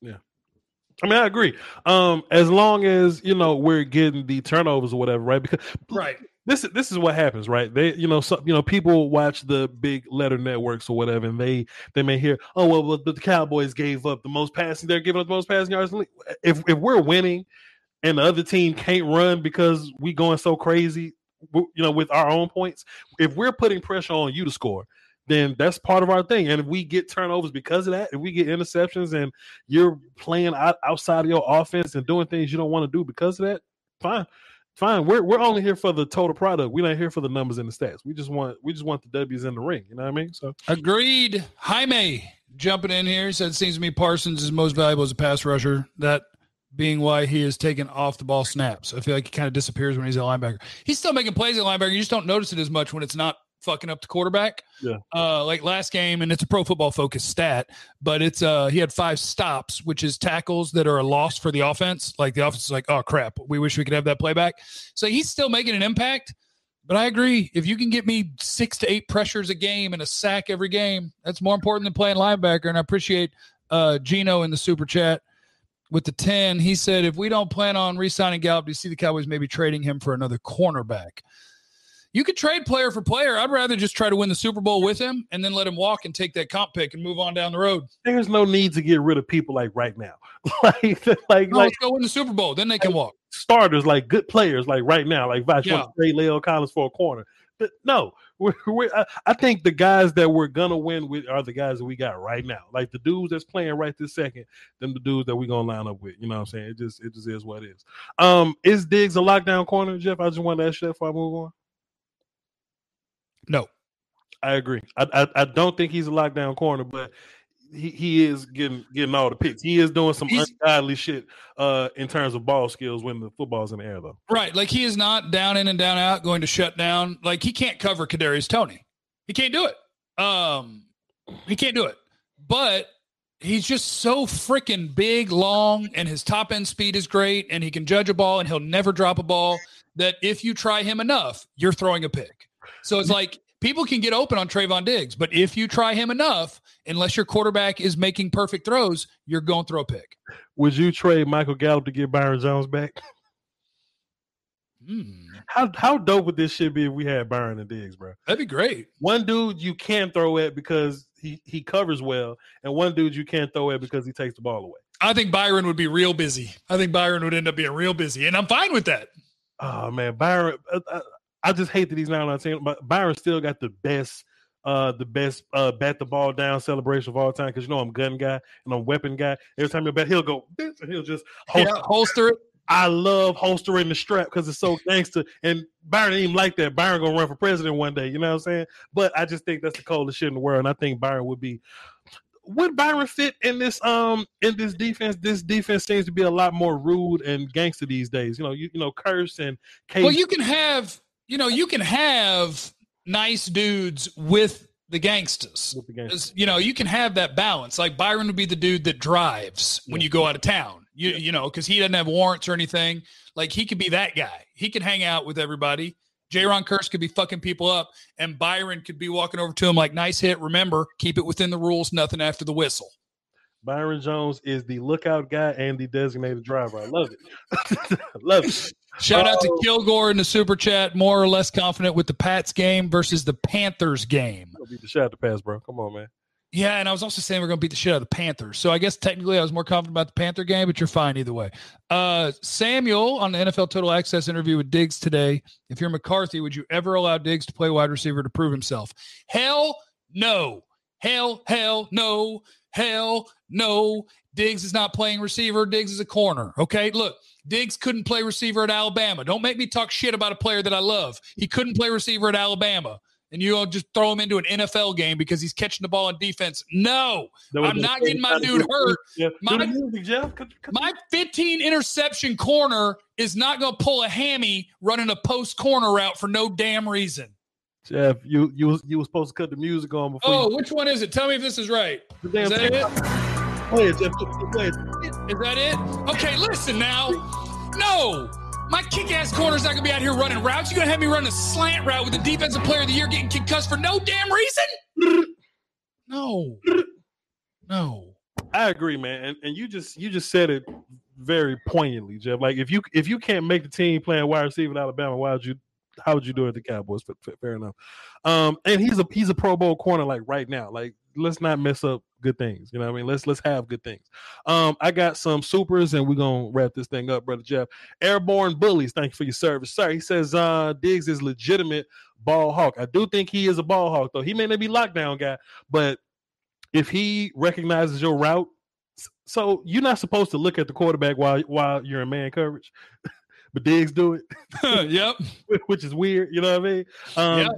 Yeah. I mean, I agree. Um, as long as you know we're getting the turnovers or whatever, right? Because Right. this is this is what happens, right? They, you know, so you know, people watch the big letter networks or whatever, and they they may hear, oh well, but the Cowboys gave up the most passing. They're giving up the most passing yards. in the league." If if we're winning, and the other team can't run because we going so crazy, you know, with our own points. If we're putting pressure on you to score, then that's part of our thing. And if we get turnovers because of that, if we get interceptions and you're playing out, outside of your offense and doing things you don't want to do because of that, fine. Fine. We're we're only here for the total product. We're not here for the numbers and the stats. We just want we just want the W's in the ring. You know what I mean? So Agreed. Jaime jumping in here said, "Seems to me Parsons is most valuable as a pass rusher. That being why he is taken off the ball snaps. I feel like he kind of disappears when he's a linebacker. He's still making plays at linebacker. You just don't notice it as much when it's not fucking up the quarterback. Yeah. Uh, like last game, and it's a pro football focused stat, but it's uh he had five stops, which is tackles that are a loss for the offense. Like the offense is like, oh crap, we wish we could have that playback. So he's still making an impact. But I agree. If you can get me six to eight pressures a game and a sack every game, that's more important than playing linebacker. And I appreciate uh, Gino in the super chat with the 10. He said, if we don't plan on re signing Gallup, do you see the Cowboys maybe trading him for another cornerback? You could trade player for player. I'd rather just try to win the Super Bowl with him and then let him walk and take that comp pick and move on down the road. There's no need to get rid of people like right now. like, like, No, like let's go win the Super Bowl. Then they can walk. starters, like good players, like right now, like Voch Yeah. want to trade Leo Collins for a corner. But no, we're, we're, I, I think the guys that we're gonna win with are the guys that we got right now. Like the dudes that's playing right this second, them the dudes that we're gonna line up with. You know what I'm saying? It just it just is what it is. Um, is Diggs a lockdown corner, Jeff? I just want to ask you that before I move on. No. I agree. I, I I don't think he's a lockdown corner, but he, he is getting getting all the picks. He is doing some He's- ungodly shit uh in terms of ball skills when the football's in the air though. Right. Like he is not down in and down out going to shut down. Like he can't cover Kadarius Toney. He can't do it. Um, he can't do it. But he's just so freaking big, long, and his top end speed is great, and he can judge a ball and he'll never drop a ball. That if you try him enough, you're throwing a pick. So it's like people can get open on Trevon Diggs, but if you try him enough, unless your quarterback is making perfect throws, you're going to throw a pick. Would you trade Michael Gallup to get Byron Jones back? Hmm. How how dope would this shit be if we had Byron and Diggs, bro? That'd be great. One dude you can throw at because he he covers well, and one dude you can't throw at because he takes the ball away. I think Byron would be real busy. I think Byron would end up being real busy, and I'm fine with that. Oh man, Byron. I, I, just hate that he's not on our team, but Byron still got the best. Uh, the best uh, bat the ball down celebration of all time because you know I'm gun guy and I'm weapon guy. Every time you bat, he'll go "Bitch," and he'll just Yeah, holster holster it. I love holstering the strap because it's so gangster. And Byron didn't even like that. Byron gonna run for president one day. You know what I'm saying? But I just think that's the coldest shit in the world. And I think Byron would be. Would Byron fit in this um in this defense? This defense seems to be a lot more rude and gangster these days. You know, you, you know, Kearse and case. Well, you can have, you know, you can have nice dudes with the gangsters. with the. 'Cause, You know, you can have that balance. Like Byron would be the dude that drives when you go out of town. You you know, because he doesn't have warrants or anything. Like he could be that guy. He can hang out with everybody. Jayron Kearse could be fucking people up, and Byron could be walking over to him like, "Nice hit. Remember, keep it within the rules. Nothing after the whistle." Byron Jones is the lookout guy and the designated driver. I love it. love it. Shout out to. Kilgore in the super chat. More or less confident with the Pats game versus the Panthers game. Beat the shot to pass, bro. Come on, man. Yeah, and I was also saying we're going to beat the shit out of the Panthers. So I guess technically I was more confident about the Panther game, but you're fine either way. Uh, Samuel on the NFL Total Access interview with Diggs today. If you're McCarthy, would you ever allow Diggs to play wide receiver to prove himself? Hell no. Hell, hell no. Hell no. Diggs is not playing receiver. Diggs is a corner. Okay. Look, Diggs couldn't play receiver at Alabama. Don't make me talk shit about a player that I love. He couldn't play receiver at Alabama. And you all just throw him into an NFL game because he's catching the ball on defense. No, I'm not getting my dude hurt. My- Do the music, Jeff. Cut- cut- My 15 interception corner is not going to pull a hammy running a post corner route for no damn reason. Jeff, you you you was supposed to cut the music on before. Oh, you, which one is it? Tell me if this is right. the damn Is that thing. it? Go ahead, Jeff. Go ahead. Is that it? Okay, listen now. No, my kick ass corner's not going to be out here running routes. You're going to have me run a slant route with the defensive player of the year getting concussed for no damn reason? No. No. I agree, man. And, and you just you just said it very poignantly, Jeff. Like if you if you can't make the team playing wide receiver in Alabama, why would you? How would you do it at the Cowboys? Fair, fair- fair enough. Um, and he's a he's a Pro Bowl corner like right now. Like let's not mess up good things. You know what I mean? Let's let's have good things. Um, I got some supers, and we're gonna wrap this thing up, brother Jeff. Airborne bullies, thank you for your service, sir. He says uh Diggs is legitimate ball hawk. I do think he is a ball hawk, though. He may not be lockdown guy, but if he recognizes your route, so you're not supposed to look at the quarterback while while you're in man coverage, but Diggs do it, yep. which is weird. You know what I mean? Um,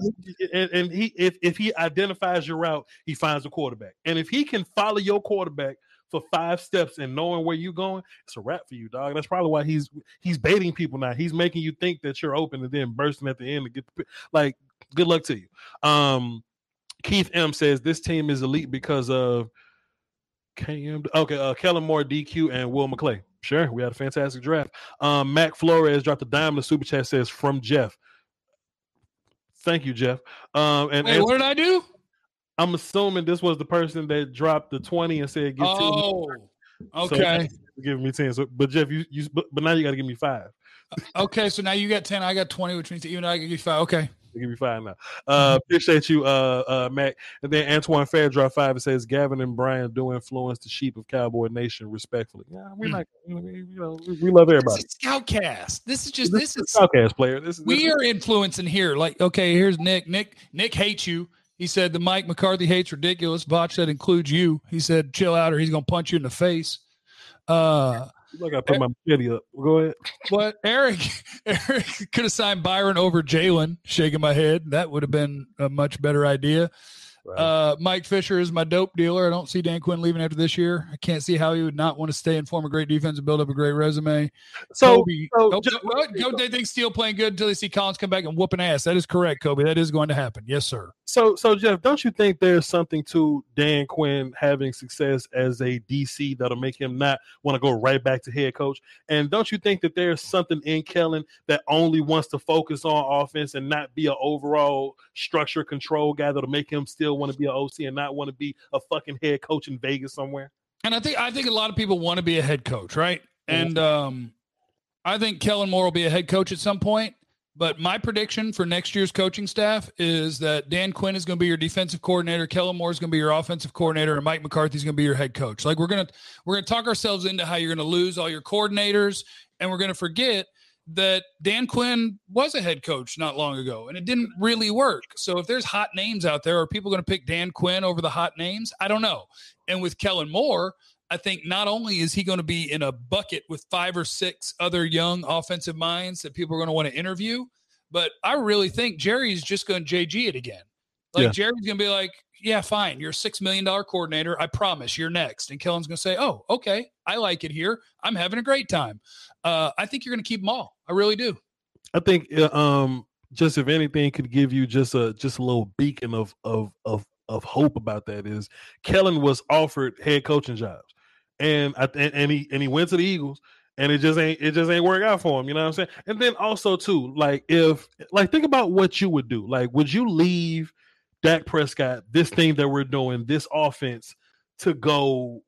and, and he if if he identifies your route, he finds the quarterback, and if he can follow your quarterback for five steps and knowing where you're going, it's a wrap for you, dog. That's probably why he's he's baiting people now. He's making you think that you're open and then bursting at the end to get the, like. Good luck to you. Um, Keith M says this team is elite because of KM. Okay, uh, Kellen Moore, DQ, and Will McClay. Sure, we had a fantastic draft. Um, Mac Flores dropped a dime in the super chat. Says from Jeff. Thank you, Jeff. Um, and Wait, as- what did I do? I'm assuming this was the person that dropped the twenty and said get Oh, So- okay. giving me ten. So, but Jeff, you you but, but now you got to give me five. Okay, so now you got 10, I got 20, which means and I give you five. Okay. They'll give you five now. Uh, appreciate you, uh, uh, Mac. And then Antoine Fair drop five and says Gavin and Brian do influence the sheep of Cowboy Nation respectfully. Yeah, we Mm. like you know we, we love everybody. This is Scoutcast. This is just This, this is is Outcast player. This is we are influencing here. Like, okay, here's Nick. Nick Nick hates you. He said the Mike McCarthy hates ridiculous. Voch that includes you. He said, chill out or he's gonna punch you in the face. Uh Look, I put eh, my machete up. Go ahead. but Eric Eric could have signed Byron over Jaylon, shaking my head. That would have been a much better idea. Uh, Mike Fisher is my dope dealer. I don't see Dan Quinn leaving after this year. I can't see how he would not want to stay and form a great defense and build up a great resume. so, Kobe, so oh, just- they think Steele playing good until they see Collins come back and whoop an ass. That is correct, Kobe. That is going to happen. Yes, sir. So, so Jeff, don't you think there's something to Dan Quinn having success as a DC that'll make him not want to go right back to head coach? And don't you think that there's something in Kellen that only wants to focus on offense and not be an overall structure control guy that'll make him still want to be an OC and not want to be a fucking head coach in Vegas somewhere? And I think I think a lot of people want to be a head coach, right? Mhm. And um, I think Kellen Moore will be a head coach at some point. But my prediction for next year's coaching staff is that Dan Quinn is going to be your defensive coordinator, Kellen Moore is going to be your offensive coordinator, and Mike McCarthy is going to be your head coach. Like we're gonna we're gonna talk ourselves into how you're going to lose all your coordinators, and we're going to forget that Dan Quinn was a head coach not long ago, and it didn't really work. So if there's hot names out there, are people going to pick Dan Quinn over the hot names? I don't know. And with Kellen Moore, I think not only is he going to be in a bucket with five or six other young offensive minds that people are going to want to interview, but I really think Jerry's just going to JG it again. Like Yeah. Jerry's going to be like, "Yeah, fine, you're a six million dollar coordinator. I promise, you're next." And Kellen's going to say, "Oh, okay, I like it here. I'm having a great time." Uh, I think you're going to keep them all. I really do. I think uh, um just if anything could give you just a just a little beacon of of of of hope about that is Kellen was offered head coaching jobs, and I and, and he and he went to the Eagles, and it just ain't it just ain't work out for him. You know what I'm saying? And then also too, like if like think about what you would do. Like, would you leave Dak Prescott this thing that we're doing, this offense, to go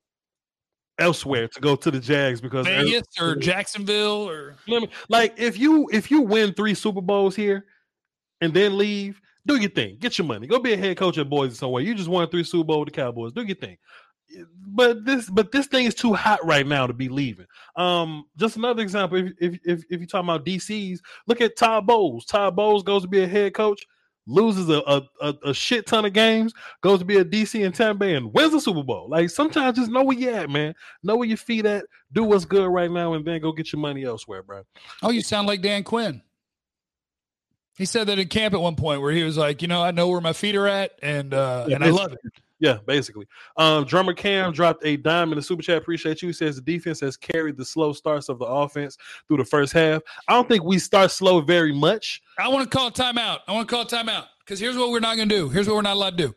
elsewhere, to go to the Jags because Vegas or Jacksonville or you know what I mean? Like if you if you win three Super Bowls here and then leave, do your thing. Get your money. Go be a head coach at Boise somewhere. You just won three Super Bowl with the Cowboys. Do your thing. But this but this thing is too hot right now to be leaving. Um, just another example. If if if, if you're talking about DCs, look at Todd Bowles. Todd Bowles goes to be a head coach, loses a, a, a, shit ton of games, goes to be a DC in Tampa Bay and wins the Super Bowl. Like sometimes just know where you at, man. Know where your feet at. Do what's good right now, and then go get your money elsewhere, bro. Oh, you sound like Dan Quinn. He said that in camp at one point where he was like, you know, I know where my feet are at, and uh, Yeah, and I love it. Yeah, basically. Um, drummer Cam dropped a dime in the super chat. Appreciate you. He says the defense has carried the slow starts of the offense through the first half. I don't think we start slow very much. I want to call timeout. I want to call timeout because here's what we're not going to do. Here's what we're not allowed to do.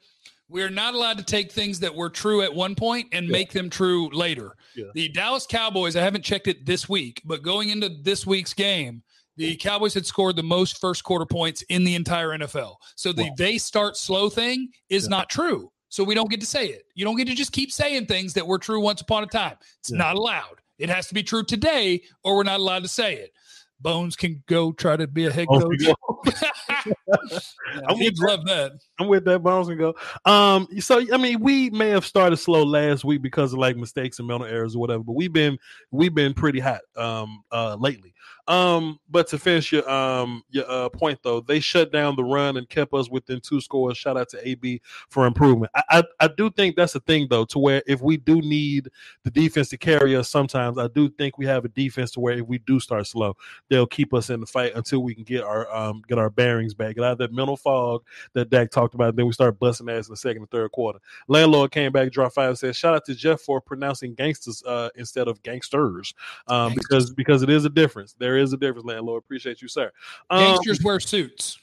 We're not allowed to take things that were true at one point and Yeah. make them true later. Yeah. The Dallas Cowboys, I haven't checked it this week, but going into this week's game, the Cowboys had scored the most first quarter points in the entire NFL. So the Wow. they start slow thing is Yeah. not true. So we don't get to say it. You don't get to just keep saying things that were true once upon a time. It's Yeah. not allowed. It has to be true today, or we're not allowed to say it. Bones can go try to be a head coach. I'm he'd love that. I'm with that Bones can go. Um, so I mean, we may have started slow last week because of like mistakes and mental errors or whatever, but we've been we've been pretty hot um uh lately. Um, but to finish your um your uh, point though, they shut down the run and kept us within two scores. Shout out to AB for improvement. I, I I do think that's the thing though, to where if we do need the defense to carry us, sometimes I do think we have a defense to where if we do start slow, they'll keep us in the fight until we can get our um get our bearings back, get out of that mental fog that Dak talked about. Then we start busting ass in the second and third quarter. Landlord came back, dropped five, and said, "Shout out to Jeff for pronouncing gangsters uh, instead of gangsters, um, Gangsters. because because it is a difference. There is a difference, landlord. Appreciate you, sir. Um, Gangsters wear suits.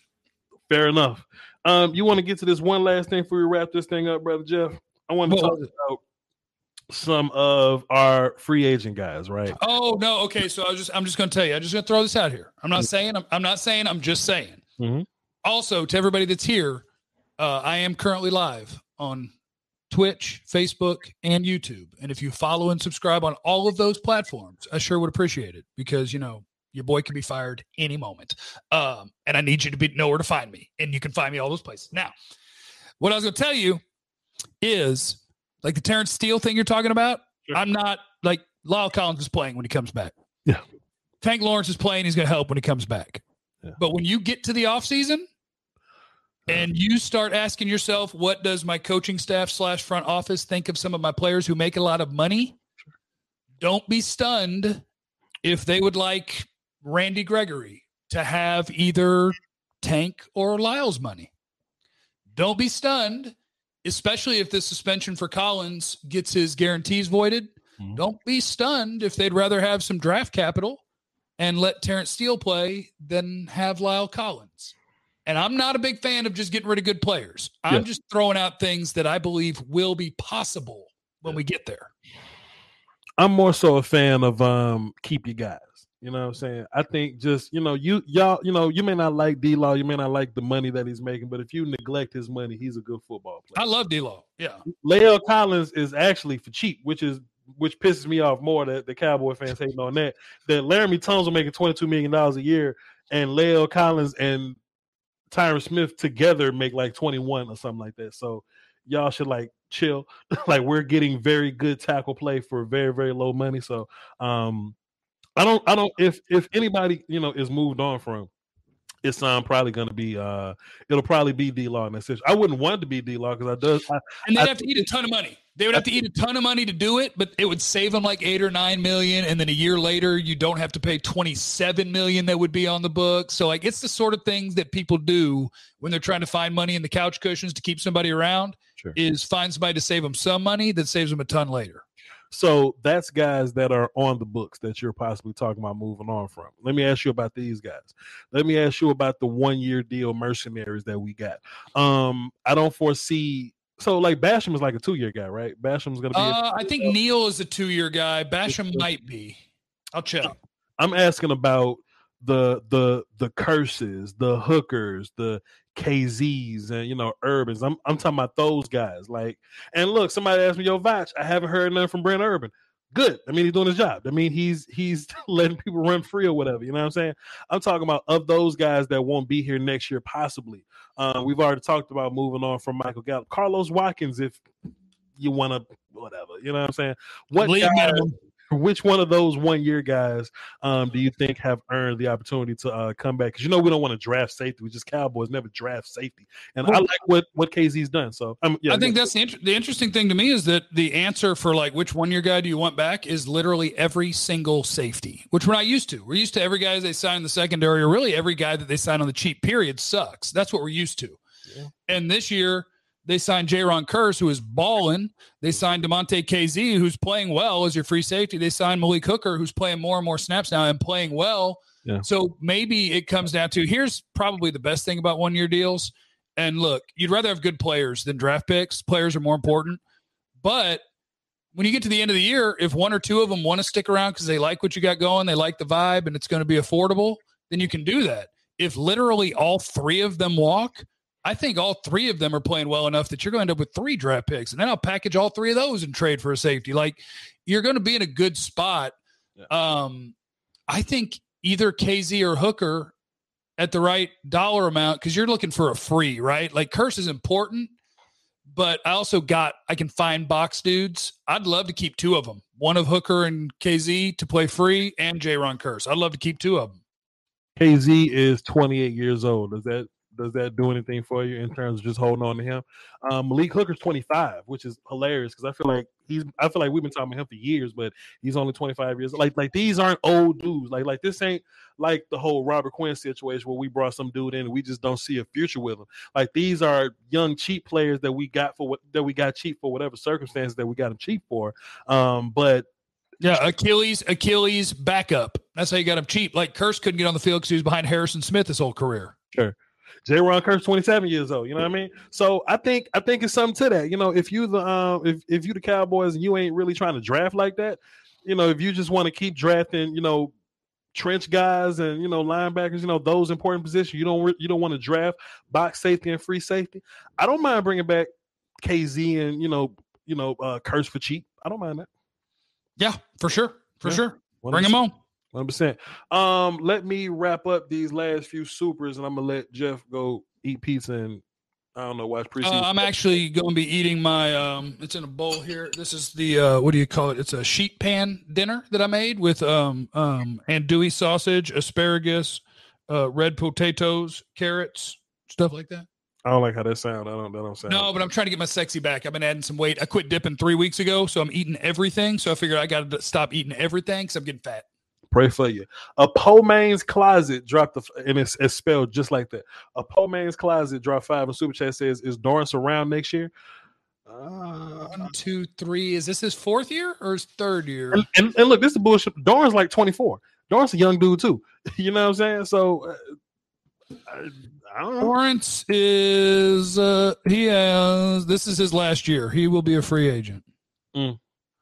fair enough. Um, you want to get to this one last thing before we wrap this thing up, brother Jeff? I want to talk about some of our free agent guys, right? Oh no. Okay. So I was just I'm just to tell you. I'm just to throw this out here. I'm not saying. I'm, I'm not saying. I'm just saying. Mhm. Also, to everybody that's here, uh, I am currently live on Twitch, Facebook, and YouTube. And if you follow and subscribe on all of those platforms, I sure would appreciate it because you know Your boy can be fired any moment. Um, and I need you to be know where to find me. And you can find me all those places. Now, what I was going to tell you is like the Terence Steele thing you're talking about. Sure. I'm not like Lyle Collins is playing when he comes back. Yeah. Tank Lawrence is playing. He's going to help when he comes back. Yeah. But when you get to the offseason and you start asking yourself, what does my coaching staff slash front office think of some of my players who make a lot of money? Don't be stunned if they would like Randy Gregory to have either Tank or Lyle's money. Don't be stunned, especially if the suspension for Collins gets his guarantees voided. Mhm. Don't be stunned if they'd rather have some draft capital and let Terence Steele play than have Lyle Collins. And I'm not a big fan of just getting rid of good players. I'm just throwing out things that I believe will be possible when we get there. I'm more so a fan of um keep your guys. You know what I'm saying? I think just, you know, you y'all, you know, you may not like D Law, you may not like the money that he's making, but if you neglect his money, he's a good football player. I love D-Lo. Yeah. Lael Collins is actually for cheap, which is which pisses me off more that the Cowboy fans hating on that. That Laremy Tunsil making $22 million a year and Lael Collins and Tyron Smith together make like 21 or something like that. So y'all should like chill. like we're getting very good tackle play for very, very low money. So um I don't I don't if if anybody, you know, is moved on from it's um probably gonna be uh it'll probably be D Law in that situation. I wouldn't want it to be D Law because I does I, And they'd I have to eat a ton of money. They would have to eat a ton of money to do it, but it would save them like eight or nine million. And then a year later, you don't have to pay 27 million that would be on the book. So, like, it's the sort of things that people do when they're trying to find money in the couch cushions to keep somebody around Sure. is find somebody to save them some money that saves them a ton later. So that's guys that are on the books that you're possibly talking about moving on from. Let me ask you about these guys. Let me ask you about the one year deal mercenaries that we got. Um, I don't foresee so like Basham is like a two year guy, right? Basham's gonna be a- Uh, I think Neal is a two year guy. Basham might be. I'll check. I'm asking about the the the Kearses, the hookers, the Kazees, and you know Urbans. I'm I'm talking about those guys. Like, and look, somebody asked me, "Yo, Voch, I haven't heard nothing from Brent Urban." Good. I mean, he's doing his job. I mean, he's he's letting people run free or whatever. You know what I'm saying? I'm talking about of those guys that won't be here next year, possibly. Uh, we've already talked about moving on from Michael Gallup, Carlos Watkins, if you want to, whatever. You know what I'm saying? What guys- minimum. Which one of those one year guys um, do you think have earned the opportunity to uh, come back? Because you know we don't want to draft safety. We just Cowboys never draft safety, and I like what what Kazee's done. So um, yeah, I think that's the, inter- the interesting thing to me is that the answer for like which one year guy do you want back is literally every single safety, which we're not used to. We're used to every guy they sign in the secondary, or really every guy that they sign on the cheap period sucks. That's what we're used to. Yeah. And this year they signed Jayron Kearse, who is balling. They signed Damontae Kazee, who's playing well as your free safety. They signed Malik Hooker, who's playing more and more snaps now and playing well. Yeah. So maybe it comes down to here's probably the best thing about one year deals. And look, you'd rather have good players than draft picks. Players are more important. But when you get to the end of the year, if one or two of them want to stick around because they like what you got going, they like the vibe, and it's going to be affordable, then you can do that. If literally all three of them walk, I think all three of them are playing well enough that you're going to end up with three draft picks. And then I'll package all three of those and trade for a safety. Like you're going to be in a good spot. Yeah. Um, I think either Kazee or Hooker at the right dollar amount because you're looking for a free, right? Like Kearse is important, but I also got I can find box dudes. I'd love to keep two of them. One of Hooker and Kazee to play free, and Jayron Kearse. I'd love to keep two of them. Kazee is 28 years old. Does that does that do anything for you in terms of just holding on to him? Um, Malik Hooker's 25, which is hilarious because I feel like he's I feel like we've been talking about him for years, but he's only 25 years. Like like these aren't old dudes. Like like this ain't like the whole Robert Quinn situation where we brought some dude in and we just don't see a future with him. Like these are young cheap players that we got for what that we got cheap for whatever circumstances that we got them cheap for. Um, but Yeah, Achilles, Achilles backup. That's how you got him cheap. Like Kearse couldn't get on the field because he was behind Harrison Smith his whole career. Jayron Kearse, 27 years old. You know what I mean? So I think I think it's something to that. You know, if you the um if if you the Cowboys and you ain't really trying to draft like that, you know, if you just want to keep drafting, you know, trench guys and you know linebackers, you know, those important positions, you don't re- you don't want to draft box safety and free safety. I don't mind bringing back Kazee and you know you know uh Kearse for cheap. I don't mind that. Yeah, for sure. For Yeah. sure. Bring them on. One percent. Um, let me wrap up these last few supers, and I'm gonna let Jeff go eat pizza and I don't know watch preseason. Uh, I'm actually going to be eating my. Um, it's in a bowl here. This is the uh, what do you call it? It's a sheet pan dinner that I made with um um andouille sausage, asparagus, uh, red potatoes, carrots, stuff like that. I don't like how that sound. I don't. That don't sound. No, but I'm trying to get my sexy back. I've been adding some weight. I quit dipping three weeks ago, so I'm eating everything. So I figured I got to stop eating everything because I'm getting fat. Pray for you. A Pomain's closet dropped the and it's, it's spelled just like that. A Pomain's closet dropped five and super chat says is Dorance around next year? Uh, One, two, three. Is this his fourth year or his third year? And, and, and look, this is bullshit. Dorance like 24. Dorance a young dude too. you know what I'm saying? So uh, I, I, don't know. Lawrence is uh he has this is his last year. He will be a free agent. Mm.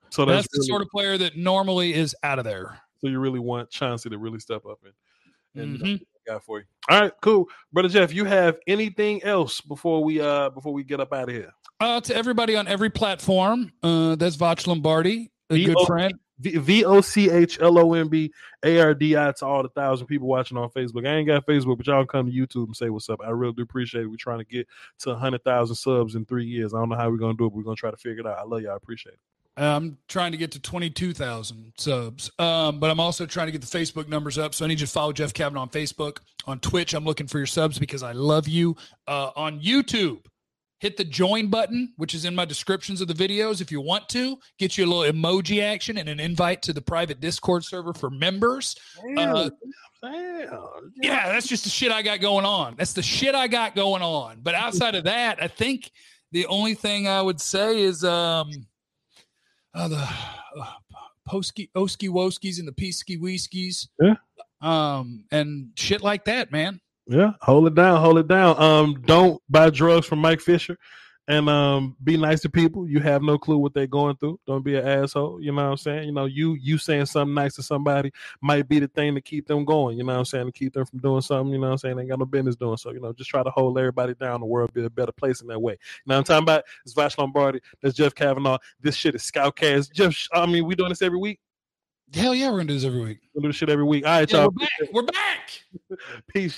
So that's, that's, the really, sort of player that normally is out of there. So you really want Chauncey to really step up and, and Mhm. got for you. All right, cool, brother Jeff. You have anything else before we uh before we get up out of here? Uh, to everybody on every platform, uh, that's Voch Lombardi, a good friend. V O C H L O M B A R D I to all the thousand people watching on Facebook. I ain't got Facebook, but y'all come to YouTube and say what's up. I really do appreciate it. We're trying to get to hundred thousand subs in three years. I don't know how we're gonna do it. But we're gonna try to figure it out. I love y'all. I appreciate it. I'm trying to get to 22,000 subs, um, but I'm also trying to get the Facebook numbers up. So I need you to follow Jeff Kavanaugh on Facebook. On Twitch, I'm looking for your subs because I love you. Uh, on YouTube, hit the join button, which is in my descriptions of the videos if you want to. Get you a little emoji action and an invite to the private Discord server for members. Uh, Damn. yeah, that's just the shit I got going on. That's the shit I got going on. But outside of that, I think the only thing I would say is um uh, the uh, Posky Oski Woskies and the Peasky Whiskies. Yeah. Um and shit like that, man. Yeah, hold it down, hold it down. Um, don't buy drugs from Mike Fisher, and um, be nice to people. You have no clue what they're going through. Don't be an asshole. You know what I'm saying? You know, you you saying something nice to somebody might be the thing to keep them going. You know what I'm saying? To keep them from doing something. You know what I'm saying? They ain't got no business doing. So you know, just try to hold everybody down. The world be a better place in that way. You know what I'm talking about? It's Voch Lombardi. That's Jeff Kavanaugh. This shit is Scoutcast. Jeff, I mean, we doing this every week. Hell yeah, we're gonna do this every week. We do this shit every week. All right, Yeah, y'all. we're back. We're back. Peace.